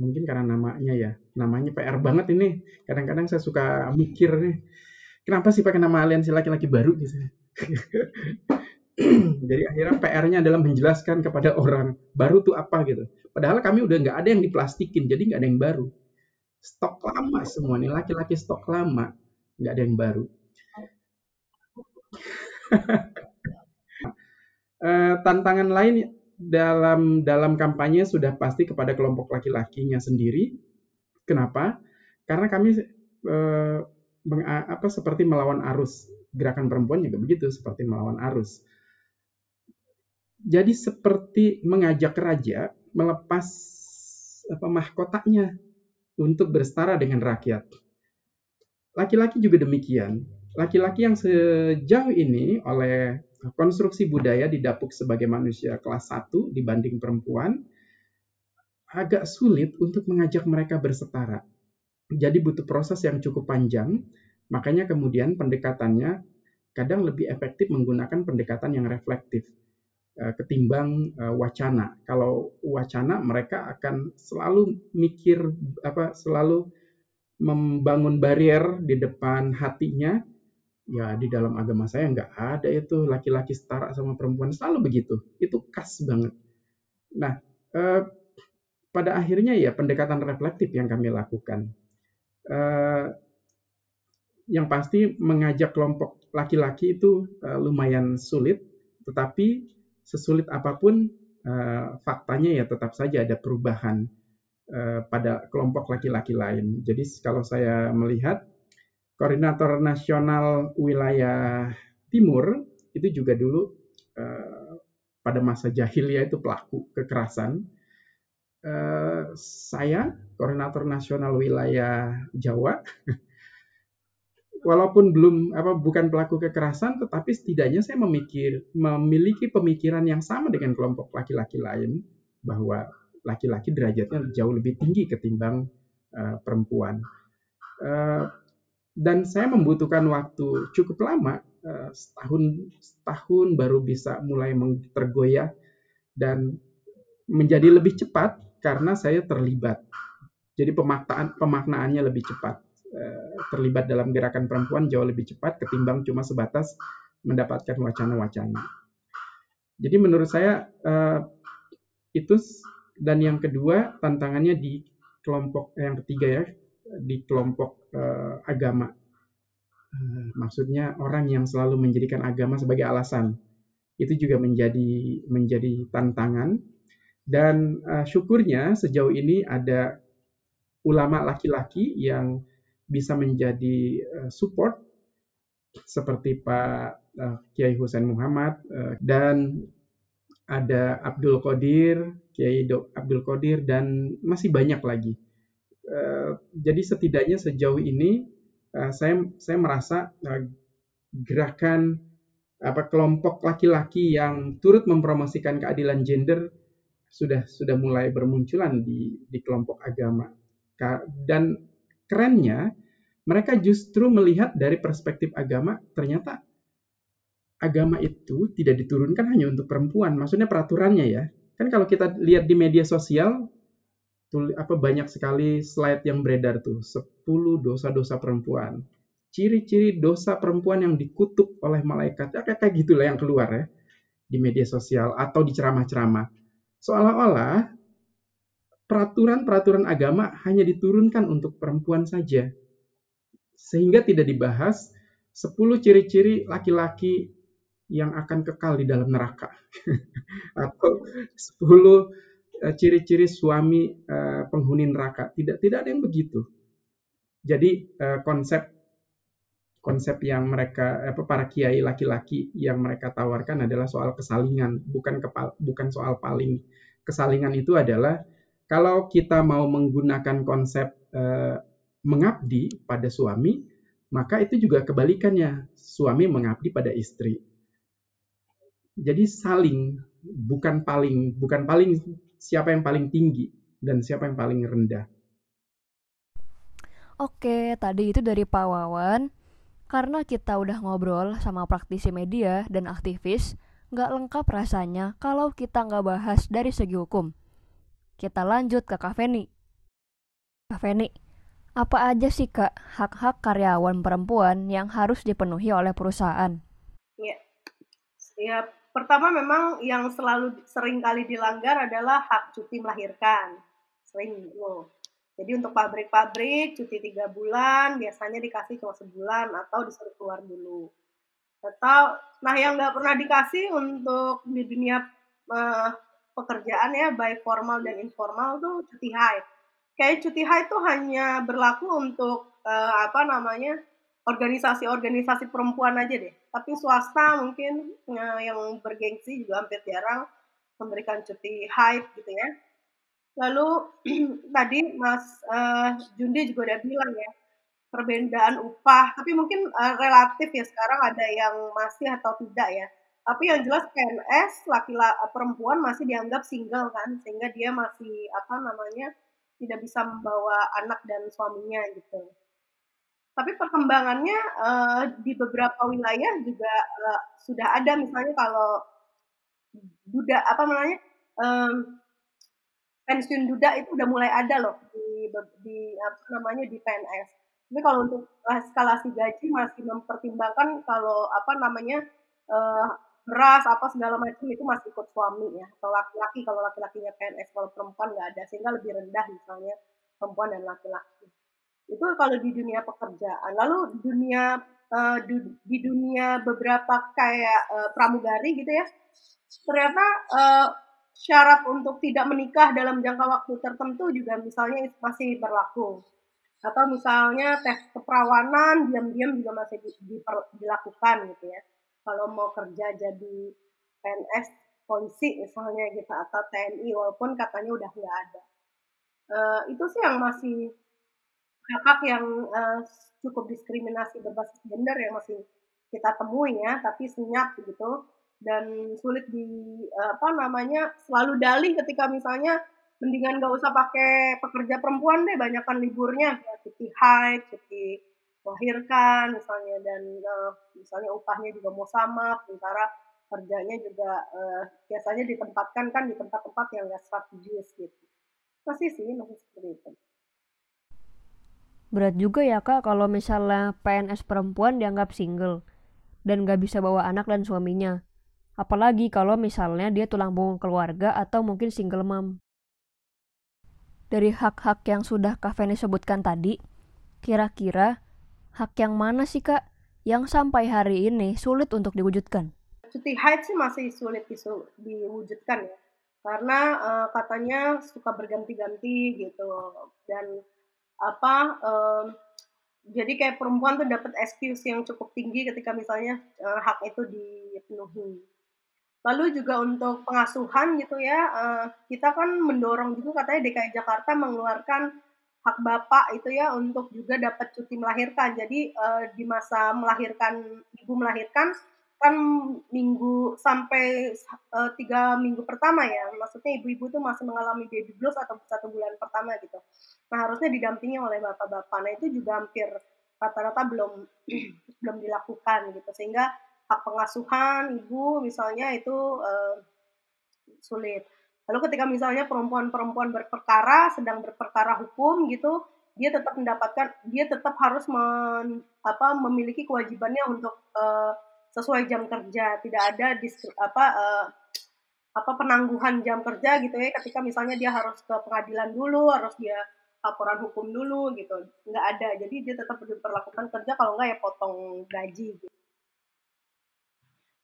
mungkin karena namanya ya, namanya PR banget ini. Kadang-kadang saya suka mikir nih, kenapa sih pakai nama aliansi laki-laki baru gitu. Jadi akhirnya PR-nya adalah menjelaskan kepada orang baru tuh apa gitu. Padahal kami udah nggak ada yang diplastikin, jadi nggak ada yang baru. Stok lama semua nih, laki-laki stok lama, nggak ada yang baru. uh, tantangan lain dalam dalam kampanye sudah pasti kepada kelompok laki-lakinya sendiri. Kenapa? Karena kami meng, apa seperti melawan arus gerakan perempuan juga begitu, seperti melawan arus jadi seperti mengajak raja melepas apa mahkotanya untuk bersetara dengan rakyat. Laki-laki juga demikian. Laki-laki yang sejauh ini oleh konstruksi budaya didapuk sebagai manusia kelas 1 dibanding perempuan agak sulit untuk mengajak mereka bersetara. Jadi butuh proses yang cukup panjang, makanya kemudian pendekatannya kadang lebih efektif menggunakan pendekatan yang reflektif Eh, ketimbang uh, wacana. Kalau wacana mereka akan selalu mikir apa selalu membangun barrier di depan hatinya. Ya di dalam agama saya nggak ada itu laki-laki setara sama perempuan selalu begitu. Itu khas banget. Nah uh, pada akhirnya ya pendekatan reflektif yang kami lakukan. Uh, yang pasti mengajak kelompok laki-laki itu uh, lumayan sulit, tetapi sesulit apa pun uh, faktanya ya tetap saja ada perubahan uh, pada kelompok laki-laki lain. Jadi kalau saya melihat koordinator nasional wilayah timur itu juga dulu uh, pada masa jahiliyah itu pelaku kekerasan. Uh, saya koordinator nasional wilayah Jawa walaupun belum apa bukan pelaku kekerasan tetapi setidaknya saya memikir memiliki pemikiran yang sama dengan kelompok laki-laki lain bahwa laki-laki derajatnya jauh lebih tinggi ketimbang uh, perempuan dan saya membutuhkan waktu cukup lama uh, setahun setahun baru bisa mulai tergoyah dan menjadi lebih cepat karena saya terlibat jadi pemaknaan pemaknaannya lebih cepat Eh, terlibat dalam gerakan perempuan jauh lebih cepat ketimbang cuma sebatas mendapatkan wacana-wacana. Jadi menurut saya uh, itu dan yang kedua tantangannya di kelompok yang ketiga ya di kelompok uh, agama. Uh, maksudnya orang yang selalu menjadikan agama sebagai alasan itu juga menjadi menjadi tantangan dan uh, syukurnya sejauh ini ada ulama laki-laki yang bisa menjadi uh, support seperti Pak Kiai Husain Muhammad uh, dan ada Abdul Qadir, Kiai Abdul Qadir dan masih banyak lagi. Uh, jadi setidaknya sejauh ini uh, saya saya merasa uh, gerakan apa kelompok laki-laki yang turut mempromosikan keadilan gender sudah sudah mulai bermunculan di di kelompok agama. Dan kerennya mereka justru melihat dari perspektif agama ternyata agama itu tidak diturunkan hanya untuk perempuan. Maksudnya peraturannya ya. Kan kalau kita lihat di media sosial tuh apa banyak sekali slide yang beredar tuh 10 dosa-dosa perempuan ciri-ciri dosa perempuan yang dikutuk oleh malaikat ya kayak, gitulah yang keluar ya di media sosial atau di ceramah-ceramah seolah-olah peraturan-peraturan agama hanya diturunkan untuk perempuan saja. Sehingga tidak dibahas 10 ciri-ciri laki-laki yang akan kekal di dalam neraka. Atau 10 eh, ciri-ciri suami uh, penghuni neraka. Tidak tidak ada yang begitu. Jadi uh, konsep konsep yang mereka apa para kiai laki-laki yang mereka tawarkan adalah soal kesalingan, bukan kepal, bukan soal paling. Kesalingan itu adalah kalau kita mau menggunakan konsep uh, mengabdi pada suami, maka itu juga kebalikannya. Suami mengabdi pada istri. Jadi saling, bukan paling, bukan paling siapa yang paling tinggi dan siapa yang paling rendah. Oke, tadi itu dari Pak Wawan. Karena kita udah ngobrol sama praktisi media dan aktivis, nggak lengkap rasanya kalau kita nggak bahas dari segi hukum. Kita lanjut ke Kak Feni. Kak Feni, apa aja sih Kak hak-hak karyawan perempuan yang harus dipenuhi oleh perusahaan? Ya, ya pertama memang yang selalu sering kali dilanggar adalah hak cuti melahirkan. Sering loh. Jadi untuk pabrik-pabrik cuti tiga bulan biasanya dikasih cuma sebulan atau disuruh keluar dulu. Atau nah yang nggak pernah dikasih untuk di dunia uh, pekerjaan ya baik formal dan informal tuh cuti haid. Kayak cuti haid tuh hanya berlaku untuk uh, apa namanya organisasi-organisasi perempuan aja deh. Tapi swasta mungkin uh, yang bergengsi juga hampir jarang memberikan cuti haid gitu ya Lalu tadi Mas uh, Jundi juga udah bilang ya, perbedaan upah, tapi mungkin uh, relatif ya sekarang ada yang masih atau tidak ya. Tapi yang jelas PNS laki-laki perempuan masih dianggap single kan, sehingga dia masih apa namanya tidak bisa membawa anak dan suaminya gitu. Tapi perkembangannya uh, di beberapa wilayah juga uh, sudah ada. Misalnya kalau budak apa namanya um, pensiun duda itu udah mulai ada loh di di apa namanya di PNS. Tapi kalau untuk eskalasi gaji masih mempertimbangkan kalau apa namanya uh, beras apa segala macam itu masih ikut suami ya atau laki-laki. Kalau laki-lakinya PNS kalau perempuan nggak ada. Sehingga lebih rendah misalnya perempuan dan laki-laki itu kalau di dunia pekerjaan lalu dunia uh, di, di dunia beberapa kayak uh, pramugari gitu ya ternyata uh, syarat untuk tidak menikah dalam jangka waktu tertentu juga misalnya masih berlaku. Atau misalnya tes keperawanan diam-diam juga masih di, di, dilakukan gitu ya. Kalau mau kerja jadi PNS polisi misalnya gitu atau TNI walaupun katanya udah nggak ada. Uh, itu sih yang masih hak-hak yang uh, cukup diskriminasi berbasis gender yang masih kita temui ya, tapi senyap gitu dan sulit di apa namanya selalu dalih ketika misalnya mendingan gak usah pakai pekerja perempuan deh banyakkan liburnya. Cuti haid cuti melahirkan misalnya dan uh, misalnya upahnya juga mau sama sementara kerjanya juga uh, biasanya ditempatkan kan di tempat-tempat yang gak strategis gitu. Masih sih masih seperti itu berat juga ya kak kalau misalnya PNS perempuan dianggap single dan gak bisa bawa anak dan suaminya Apalagi kalau misalnya dia tulang punggung keluarga atau mungkin single mom. Dari hak-hak yang sudah Kak Feni sebutkan tadi, kira-kira hak yang mana sih Kak yang sampai hari ini sulit untuk diwujudkan? Cuti haid sih masih sulit diwujudkan ya. Karena uh, katanya suka berganti-ganti gitu dan apa um, jadi kayak perempuan tuh dapat excuse yang cukup tinggi ketika misalnya uh, hak itu dipenuhi. Lalu juga untuk pengasuhan gitu ya, uh, kita kan mendorong juga katanya DKI Jakarta mengeluarkan hak bapak itu ya untuk juga dapat cuti melahirkan. Jadi uh, di masa melahirkan ibu melahirkan kan minggu sampai uh, tiga minggu pertama ya, maksudnya ibu-ibu tuh masih mengalami baby blues atau satu bulan pertama gitu. Nah harusnya didampingi oleh bapak-bapak. Nah itu juga hampir rata-rata belum belum dilakukan gitu sehingga hak pengasuhan ibu misalnya itu uh, sulit. Lalu ketika misalnya perempuan-perempuan berperkara sedang berperkara hukum gitu, dia tetap mendapatkan dia tetap harus men, apa memiliki kewajibannya untuk uh, sesuai jam kerja, tidak ada dis, apa uh, apa penangguhan jam kerja gitu ya ketika misalnya dia harus ke pengadilan dulu, harus dia laporan hukum dulu gitu. Nggak ada. Jadi dia tetap diperlakukan kerja kalau nggak ya potong gaji gitu.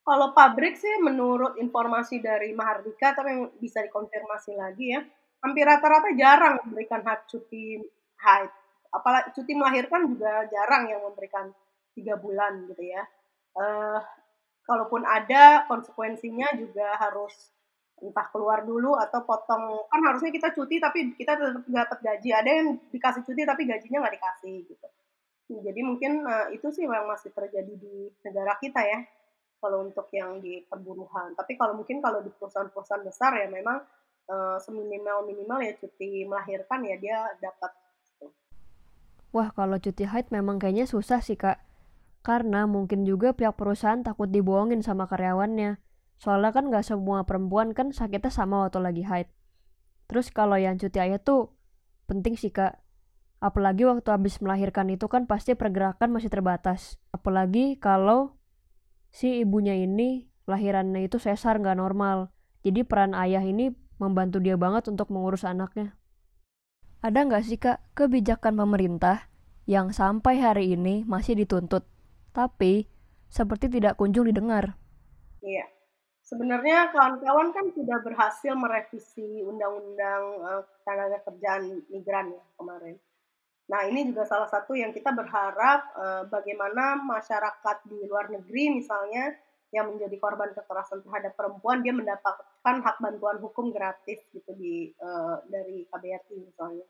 Kalau pabrik sih menurut informasi dari Mahardika, tapi yang bisa dikonfirmasi lagi ya, hampir rata-rata jarang memberikan hak cuti haid. Apalagi cuti melahirkan juga jarang yang memberikan tiga bulan gitu ya. Uh, kalaupun ada konsekuensinya juga harus entah keluar dulu atau potong. Kan harusnya kita cuti tapi kita tetap dapat gaji. Ada yang dikasih cuti tapi gajinya nggak dikasih gitu. Jadi mungkin uh, itu sih yang masih terjadi di negara kita ya kalau untuk yang di perburuhan. Tapi kalau mungkin kalau di perusahaan-perusahaan besar ya memang uh, seminimal minimal ya cuti melahirkan ya dia dapat gitu. wah kalau cuti haid memang kayaknya susah sih kak karena mungkin juga pihak perusahaan takut dibohongin sama karyawannya Soalnya kan gak semua perempuan kan sakitnya sama waktu lagi haid. Terus kalau yang cuti ayah tuh penting sih kak. Apalagi waktu habis melahirkan itu kan pasti pergerakan masih terbatas. Apalagi kalau si ibunya ini lahirannya itu sesar nggak normal. Jadi peran ayah ini membantu dia banget untuk mengurus anaknya. Ada nggak sih kak kebijakan pemerintah yang sampai hari ini masih dituntut, tapi seperti tidak kunjung didengar? Iya, Sebenarnya kawan-kawan kan sudah berhasil merevisi undang-undang uh, tenaga kerjaan migran ya kemarin. Nah ini juga salah satu yang kita berharap uh, bagaimana masyarakat di luar negeri misalnya yang menjadi korban kekerasan terhadap perempuan dia mendapatkan hak bantuan hukum gratis gitu di uh, dari KBRI misalnya.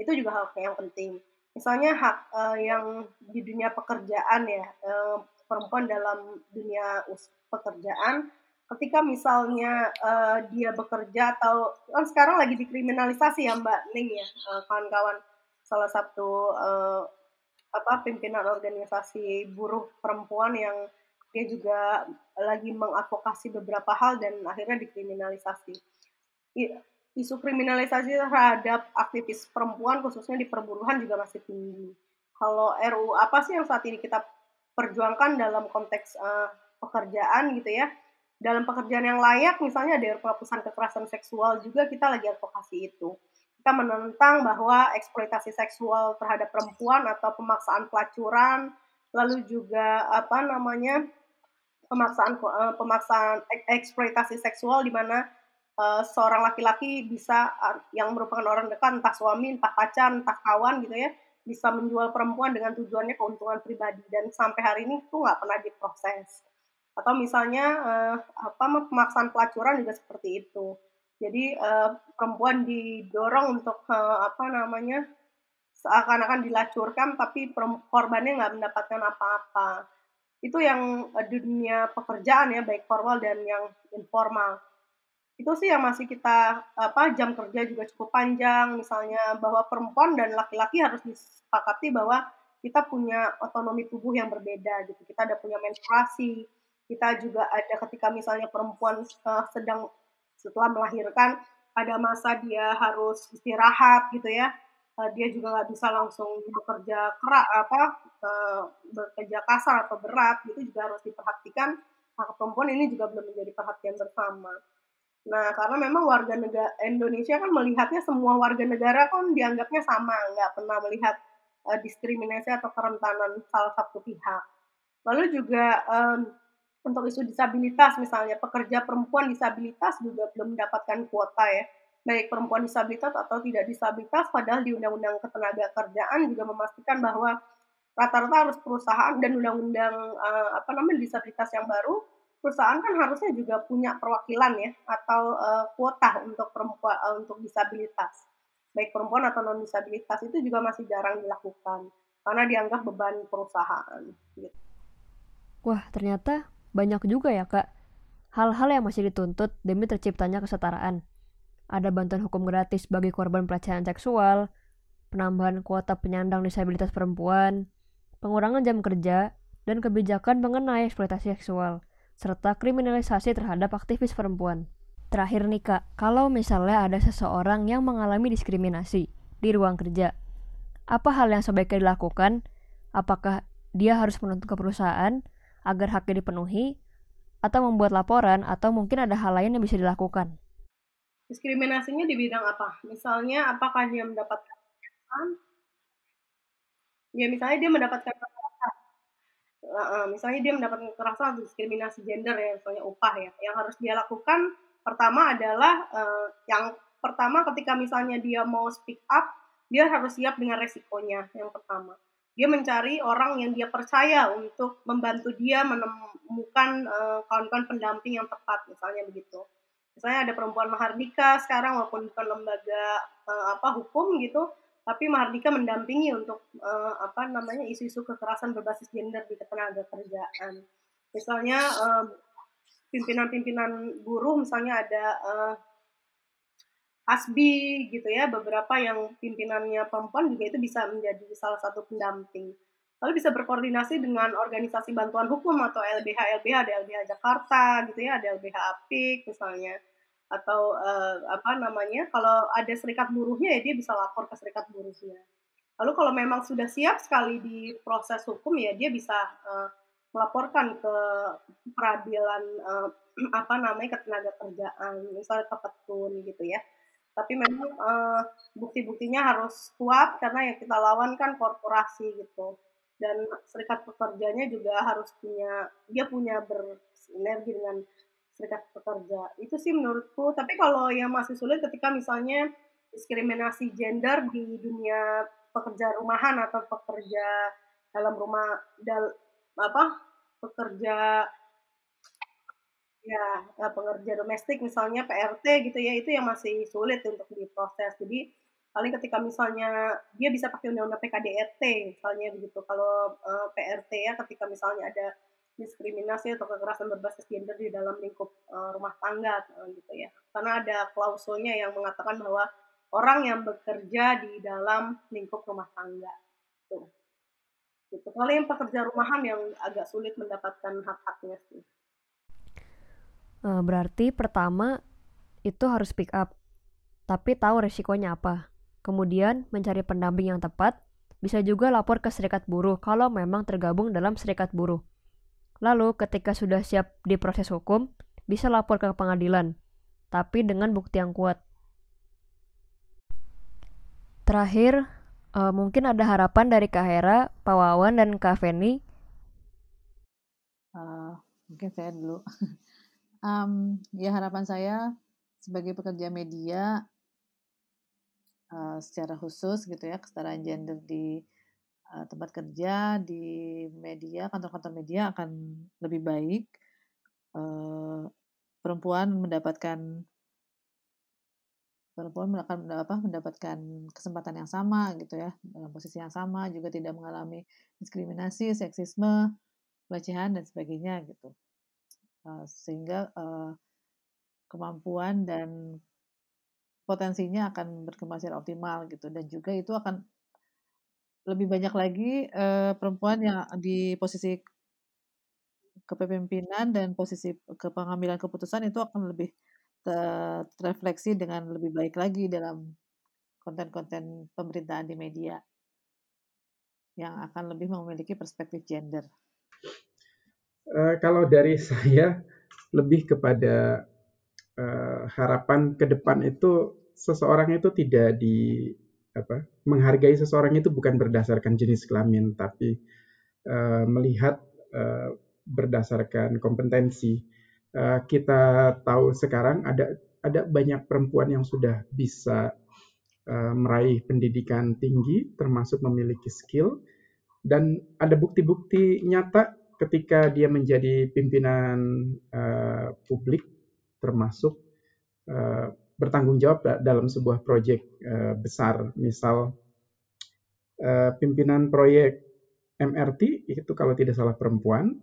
Itu juga hal yang penting. Misalnya hak uh, yang di dunia pekerjaan ya uh, perempuan dalam dunia pekerjaan ketika misalnya uh, dia bekerja atau kan sekarang lagi dikriminalisasi ya Mbak Ning ya uh, kawan-kawan salah satu uh, apa pimpinan organisasi buruh perempuan yang dia juga lagi mengadvokasi beberapa hal dan akhirnya dikriminalisasi. Isu kriminalisasi terhadap aktivis perempuan khususnya di perburuhan juga masih tinggi. Kalau RU apa sih yang saat ini kita perjuangkan dalam konteks uh, pekerjaan gitu ya? dalam pekerjaan yang layak, misalnya ada penghapusan kekerasan seksual juga kita lagi advokasi itu. Kita menentang bahwa eksploitasi seksual terhadap perempuan atau pemaksaan pelacuran, lalu juga apa namanya pemaksaan eh, pemaksaan eksploitasi seksual di mana uh, seorang laki-laki bisa uh, yang merupakan orang dekat entah suami, entah pacar, entah kawan gitu ya, bisa menjual perempuan dengan tujuannya keuntungan pribadi dan sampai hari ini itu nggak pernah diproses atau misalnya uh, apa pemaksaan pelacuran juga seperti itu. Jadi uh, perempuan didorong untuk uh, apa namanya seakan-akan dilacurkan, tapi korbannya nggak mendapatkan apa-apa. Itu yang dunia pekerjaan ya, baik formal dan yang informal. Itu sih yang masih kita apa jam kerja juga cukup panjang, misalnya bahwa perempuan dan laki-laki harus disepakati bahwa kita punya otonomi tubuh yang berbeda gitu. Kita ada punya menstruasi, kita juga ada ketika misalnya perempuan uh, sedang setelah melahirkan ada masa dia harus istirahat gitu ya. Uh, dia juga nggak bisa langsung bekerja kerak apa uh, bekerja kasar atau berat. Gitu juga harus diperhatikan. Hak perempuan ini juga belum menjadi perhatian bersama nah karena memang warga negara Indonesia kan melihatnya semua warga negara kan dianggapnya sama nggak pernah melihat uh, diskriminasi atau kerentanan salah satu pihak. Lalu juga um, untuk isu disabilitas misalnya pekerja perempuan disabilitas juga belum mendapatkan kuota ya. Baik perempuan disabilitas atau tidak disabilitas padahal di undang-undang ketenaga kerjaan juga memastikan bahwa rata-rata harus perusahaan dan undang-undang uh, apa namanya disabilitas yang baru perusahaan kan harusnya juga punya perwakilan ya atau uh, kuota untuk perempuan uh, untuk disabilitas baik perempuan atau non disabilitas itu juga masih jarang dilakukan karena dianggap beban perusahaan gitu. Wah ternyata banyak juga ya kak hal-hal yang masih dituntut demi terciptanya kesetaraan. Ada bantuan hukum gratis bagi korban pelecehan seksual, penambahan kuota penyandang disabilitas perempuan, pengurangan jam kerja, dan kebijakan mengenai eksploitasi seksual, serta kriminalisasi terhadap aktivis perempuan. Terakhir nih kak, kalau misalnya ada seseorang yang mengalami diskriminasi di ruang kerja, apa hal yang sebaiknya dilakukan? Apakah dia harus menuntut ke perusahaan agar haknya dipenuhi, atau membuat laporan, atau mungkin ada hal lain yang bisa dilakukan. Diskriminasinya di bidang apa? Misalnya, apakah dia mendapatkan? Ya, misalnya dia mendapatkan. Uh, misalnya dia mendapatkan kekerasan diskriminasi gender ya, misalnya upah ya. Yang harus dia lakukan pertama adalah uh, yang pertama ketika misalnya dia mau speak up, dia harus siap dengan resikonya yang pertama dia mencari orang yang dia percaya untuk membantu dia menemukan eh, kawan-kawan pendamping yang tepat misalnya begitu Misalnya ada perempuan Mahardika sekarang walaupun bukan lembaga uh, apa hukum gitu, tapi Mahardika mendampingi untuk uh, apa namanya isu-isu kekerasan berbasis gender di ketenaga kerjaan. Misalnya pimpinan-pimpinan buruh misalnya ada uh, Asbi gitu ya, beberapa yang pimpinannya perempuan juga itu bisa menjadi salah satu pendamping. Lalu bisa berkoordinasi dengan organisasi bantuan hukum atau LBH LBH ada LBH Jakarta gitu ya, ada LBH Apik misalnya atau uh, apa namanya kalau ada serikat buruhnya ya dia bisa lapor ke serikat buruhnya. Lalu kalau memang sudah siap sekali di proses hukum ya dia bisa uh, melaporkan ke peradilan uh, apa namanya ketenaga kerjaan misalnya ke petun gitu ya. Tapi memang uh, bukti-buktinya harus kuat karena yang kita lawan kan korporasi gitu dan serikat pekerjanya juga harus punya dia punya bersinergi dengan serikat pekerja. Itu sih menurutku. Tapi kalau yang masih sulit ketika misalnya diskriminasi gender di dunia pekerja rumahan atau pekerja dalam rumah dal apa pekerja ya eh, pekerja domestik misalnya PRT gitu ya itu yang masih sulit untuk diproses jadi paling ketika misalnya dia bisa pakai undang-undang PKDRT misalnya begitu kalau uh, eh, PRT ya ketika misalnya ada diskriminasi atau kekerasan berbasis gender di dalam lingkup uh, rumah tangga uh, gitu ya. Karena ada klausulnya yang mengatakan bahwa orang yang bekerja di dalam lingkup rumah tangga. Tuh. Gitu. Kalau yang pekerja rumahan yang agak sulit mendapatkan hak-haknya sih. Uh, berarti pertama itu harus pick up, tapi tahu resikonya apa. Kemudian mencari pendamping yang tepat, bisa juga lapor ke serikat buruh kalau memang tergabung dalam serikat buruh. Lalu ketika sudah siap di proses hukum, bisa lapor ke pengadilan, tapi dengan bukti yang kuat. Terakhir, uh, mungkin ada harapan dari Kak Hera, Pak Wawan, dan Kak Feni. Uh, mungkin saya dulu. um, ya harapan saya sebagai pekerja media uh, secara khusus gitu ya kesetaraan gender di uh, tempat kerja, di media, kantor-kantor media akan lebih baik. Uh, perempuan mendapatkan perempuan akan apa, mendapatkan kesempatan yang sama gitu ya, dalam posisi yang sama, juga tidak mengalami diskriminasi, seksisme, pelecehan dan sebagainya gitu. Uh, sehingga kemampuan dan potensinya akan berkembang secara optimal gitu dan juga itu akan lebih banyak lagi uh, perempuan yang di posisi kepemimpinan dan posisi kepengambilan keputusan itu akan lebih terrefleksi dengan lebih baik lagi dalam konten-konten pemerintahan di media yang akan lebih memiliki perspektif gender. Uh, kalau dari saya lebih kepada uh, harapan ke depan itu seseorang itu tidak di apa menghargai seseorang itu bukan berdasarkan jenis kelamin tapi uh, melihat uh, berdasarkan kompetensi. Uh, kita tahu sekarang ada ada banyak perempuan yang sudah bisa uh, meraih pendidikan tinggi termasuk memiliki skill dan ada bukti-bukti nyata ketika dia menjadi pimpinan uh, publik termasuk uh, bertanggung jawab dalam sebuah proyek uh, besar. Misal uh, pimpinan proyek MRT itu kalau tidak salah perempuan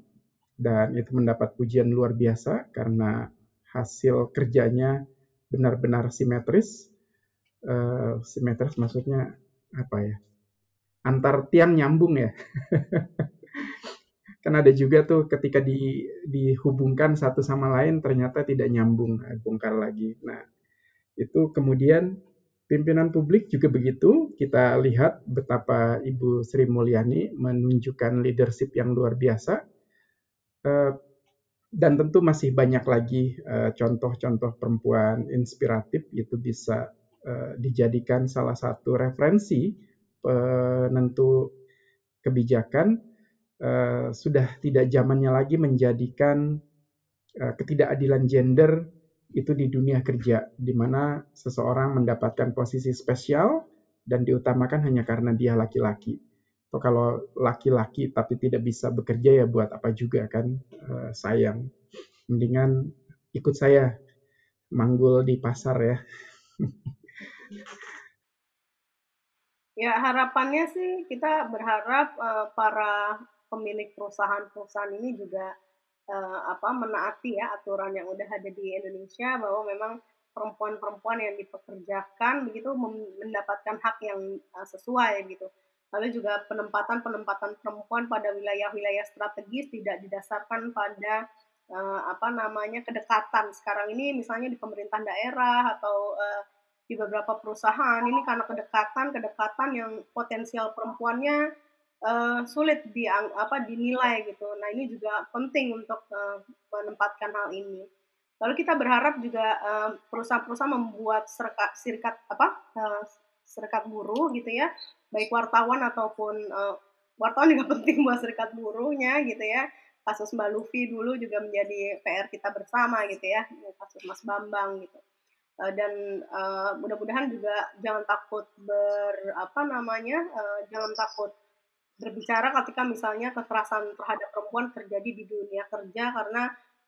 dan itu mendapat pujian luar biasa karena hasil kerjanya benar-benar simetris. Uh, simetris maksudnya apa ya? Antar tiang nyambung ya. kan ada juga tuh ketika di, dihubungkan satu sama lain ternyata tidak nyambung, bongkar lagi. Nah, itu kemudian pimpinan publik juga begitu. Kita lihat betapa Ibu Sri Mulyani menunjukkan leadership yang luar biasa. Eh, dan tentu masih banyak lagi eh, contoh-contoh perempuan inspiratif itu bisa eh, dijadikan salah satu referensi penentu kebijakan sudah tidak zamannya lagi menjadikan ketidakadilan gender itu di dunia kerja, di mana seseorang mendapatkan posisi spesial dan diutamakan hanya karena dia laki-laki. Atau kalau laki-laki tapi tidak bisa bekerja ya buat apa juga kan, uh, sayang. Mendingan ikut saya manggul di pasar ya. Ya harapannya sih kita berharap uh, para pemilik perusahaan-perusahaan ini juga uh, apa menaati ya aturan yang udah ada di Indonesia bahwa memang perempuan-perempuan yang dipekerjakan begitu mendapatkan hak yang uh, sesuai gitu. Lalu juga penempatan-penempatan perempuan pada wilayah-wilayah strategis tidak didasarkan pada uh, apa namanya kedekatan. Sekarang ini misalnya di pemerintahan daerah atau di beberapa perusahaan ini karena kedekatan kedekatan yang potensial perempuannya uh, sulit di apa dinilai gitu. Nah ini juga penting untuk uh, menempatkan hal ini. Lalu kita berharap juga perusahaan-perusahaan membuat serikat, serikat apa uh, serikat buruh gitu ya, baik wartawan ataupun wartawan juga penting buat serikat buruhnya gitu ya. Kasus Mbak Luffy dulu juga menjadi PR kita bersama gitu ya, kasus Mas Bambang gitu. Dan mudah-mudahan juga jangan takut ber apa namanya jangan takut berbicara ketika misalnya kekerasan terhadap perempuan terjadi di dunia kerja karena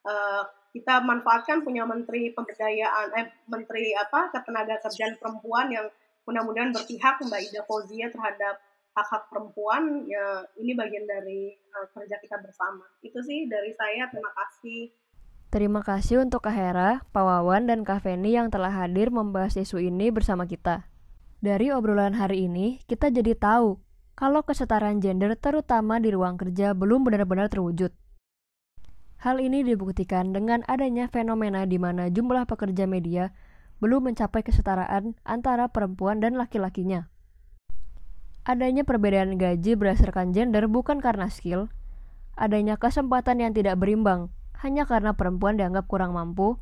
uh, kita manfaatkan punya menteri pemberdayaan eh menteri apa ketenaga kerjaan perempuan yang mudah-mudahan berpihak Mbak Ida Fauzia terhadap hak-hak perempuan ya ini bagian dari uh, kerja kita bersama. Itu sih dari saya. Terima kasih. Terima kasih untuk Kak Hera, Pak Wawan, dan Kak Feni yang telah hadir membahas isu ini bersama kita. Dari obrolan hari ini, kita jadi tahu kalau kesetaraan gender terutama di ruang kerja belum benar-benar terwujud. Hal ini dibuktikan dengan adanya fenomena di mana jumlah pekerja media belum mencapai kesetaraan antara perempuan dan laki-lakinya. Adanya perbedaan gaji berdasarkan gender bukan karena skill, adanya kesempatan yang tidak berimbang hanya karena perempuan dianggap kurang mampu,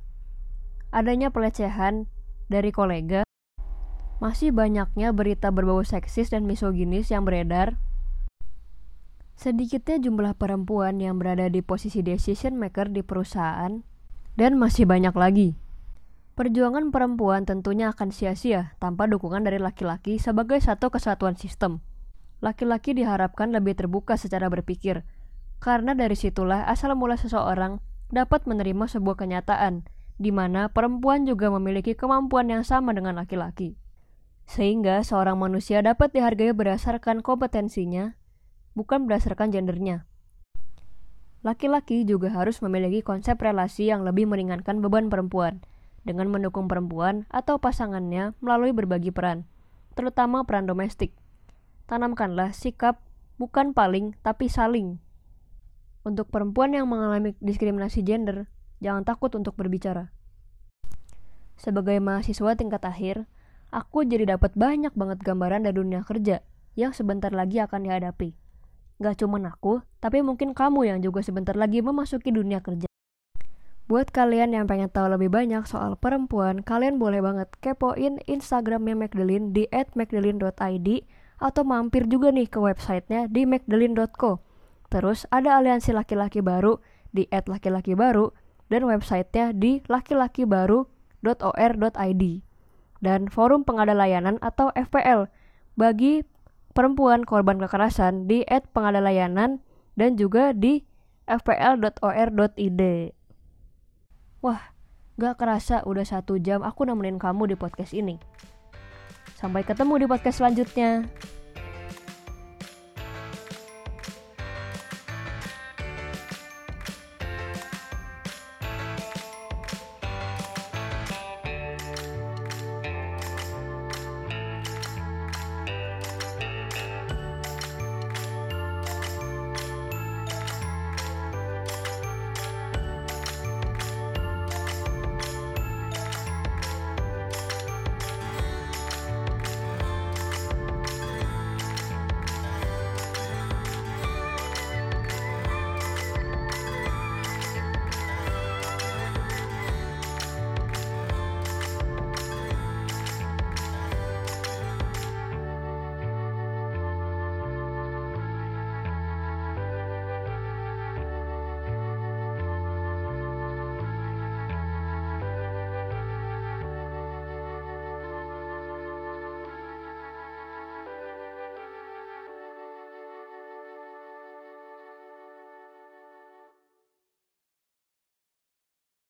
adanya pelecehan dari kolega, masih banyaknya berita berbau seksis dan misoginis yang beredar, sedikitnya jumlah perempuan yang berada di posisi decision maker di perusahaan, dan masih banyak lagi. Perjuangan perempuan tentunya akan sia-sia tanpa dukungan dari laki-laki sebagai satu kesatuan sistem. Laki-laki diharapkan lebih terbuka secara berpikir, karena dari situlah asal mula seseorang dapat menerima sebuah kenyataan, di mana perempuan juga memiliki kemampuan yang sama dengan laki-laki. Sehingga seorang manusia dapat dihargai berdasarkan kompetensinya, bukan berdasarkan gendernya. Laki-laki juga harus memiliki konsep relasi yang lebih meringankan beban perempuan, dengan mendukung perempuan atau pasangannya melalui berbagi peran, terutama peran domestik. Tanamkanlah sikap bukan paling tapi saling untuk perempuan yang mengalami diskriminasi gender, jangan takut untuk berbicara. Sebagai mahasiswa tingkat akhir, aku jadi dapat banyak banget gambaran dari dunia kerja yang sebentar lagi akan dihadapi. Gak cuma aku, tapi mungkin kamu yang juga sebentar lagi memasuki dunia kerja. Buat kalian yang pengen tahu lebih banyak soal perempuan, kalian boleh banget kepoin Instagramnya Magdalene di @magdalene.id atau mampir juga nih ke websitenya di magdalene.co Terus ada aliansi laki-laki baru di @laki-laki baru dan websitenya di lakilakibaru.or.id dan forum pengada layanan atau FPL bagi perempuan korban kekerasan di @pengadalayanan dan juga di fpl.or.id. Wah, gak kerasa udah satu jam aku nemenin kamu di podcast ini. Sampai ketemu di podcast selanjutnya.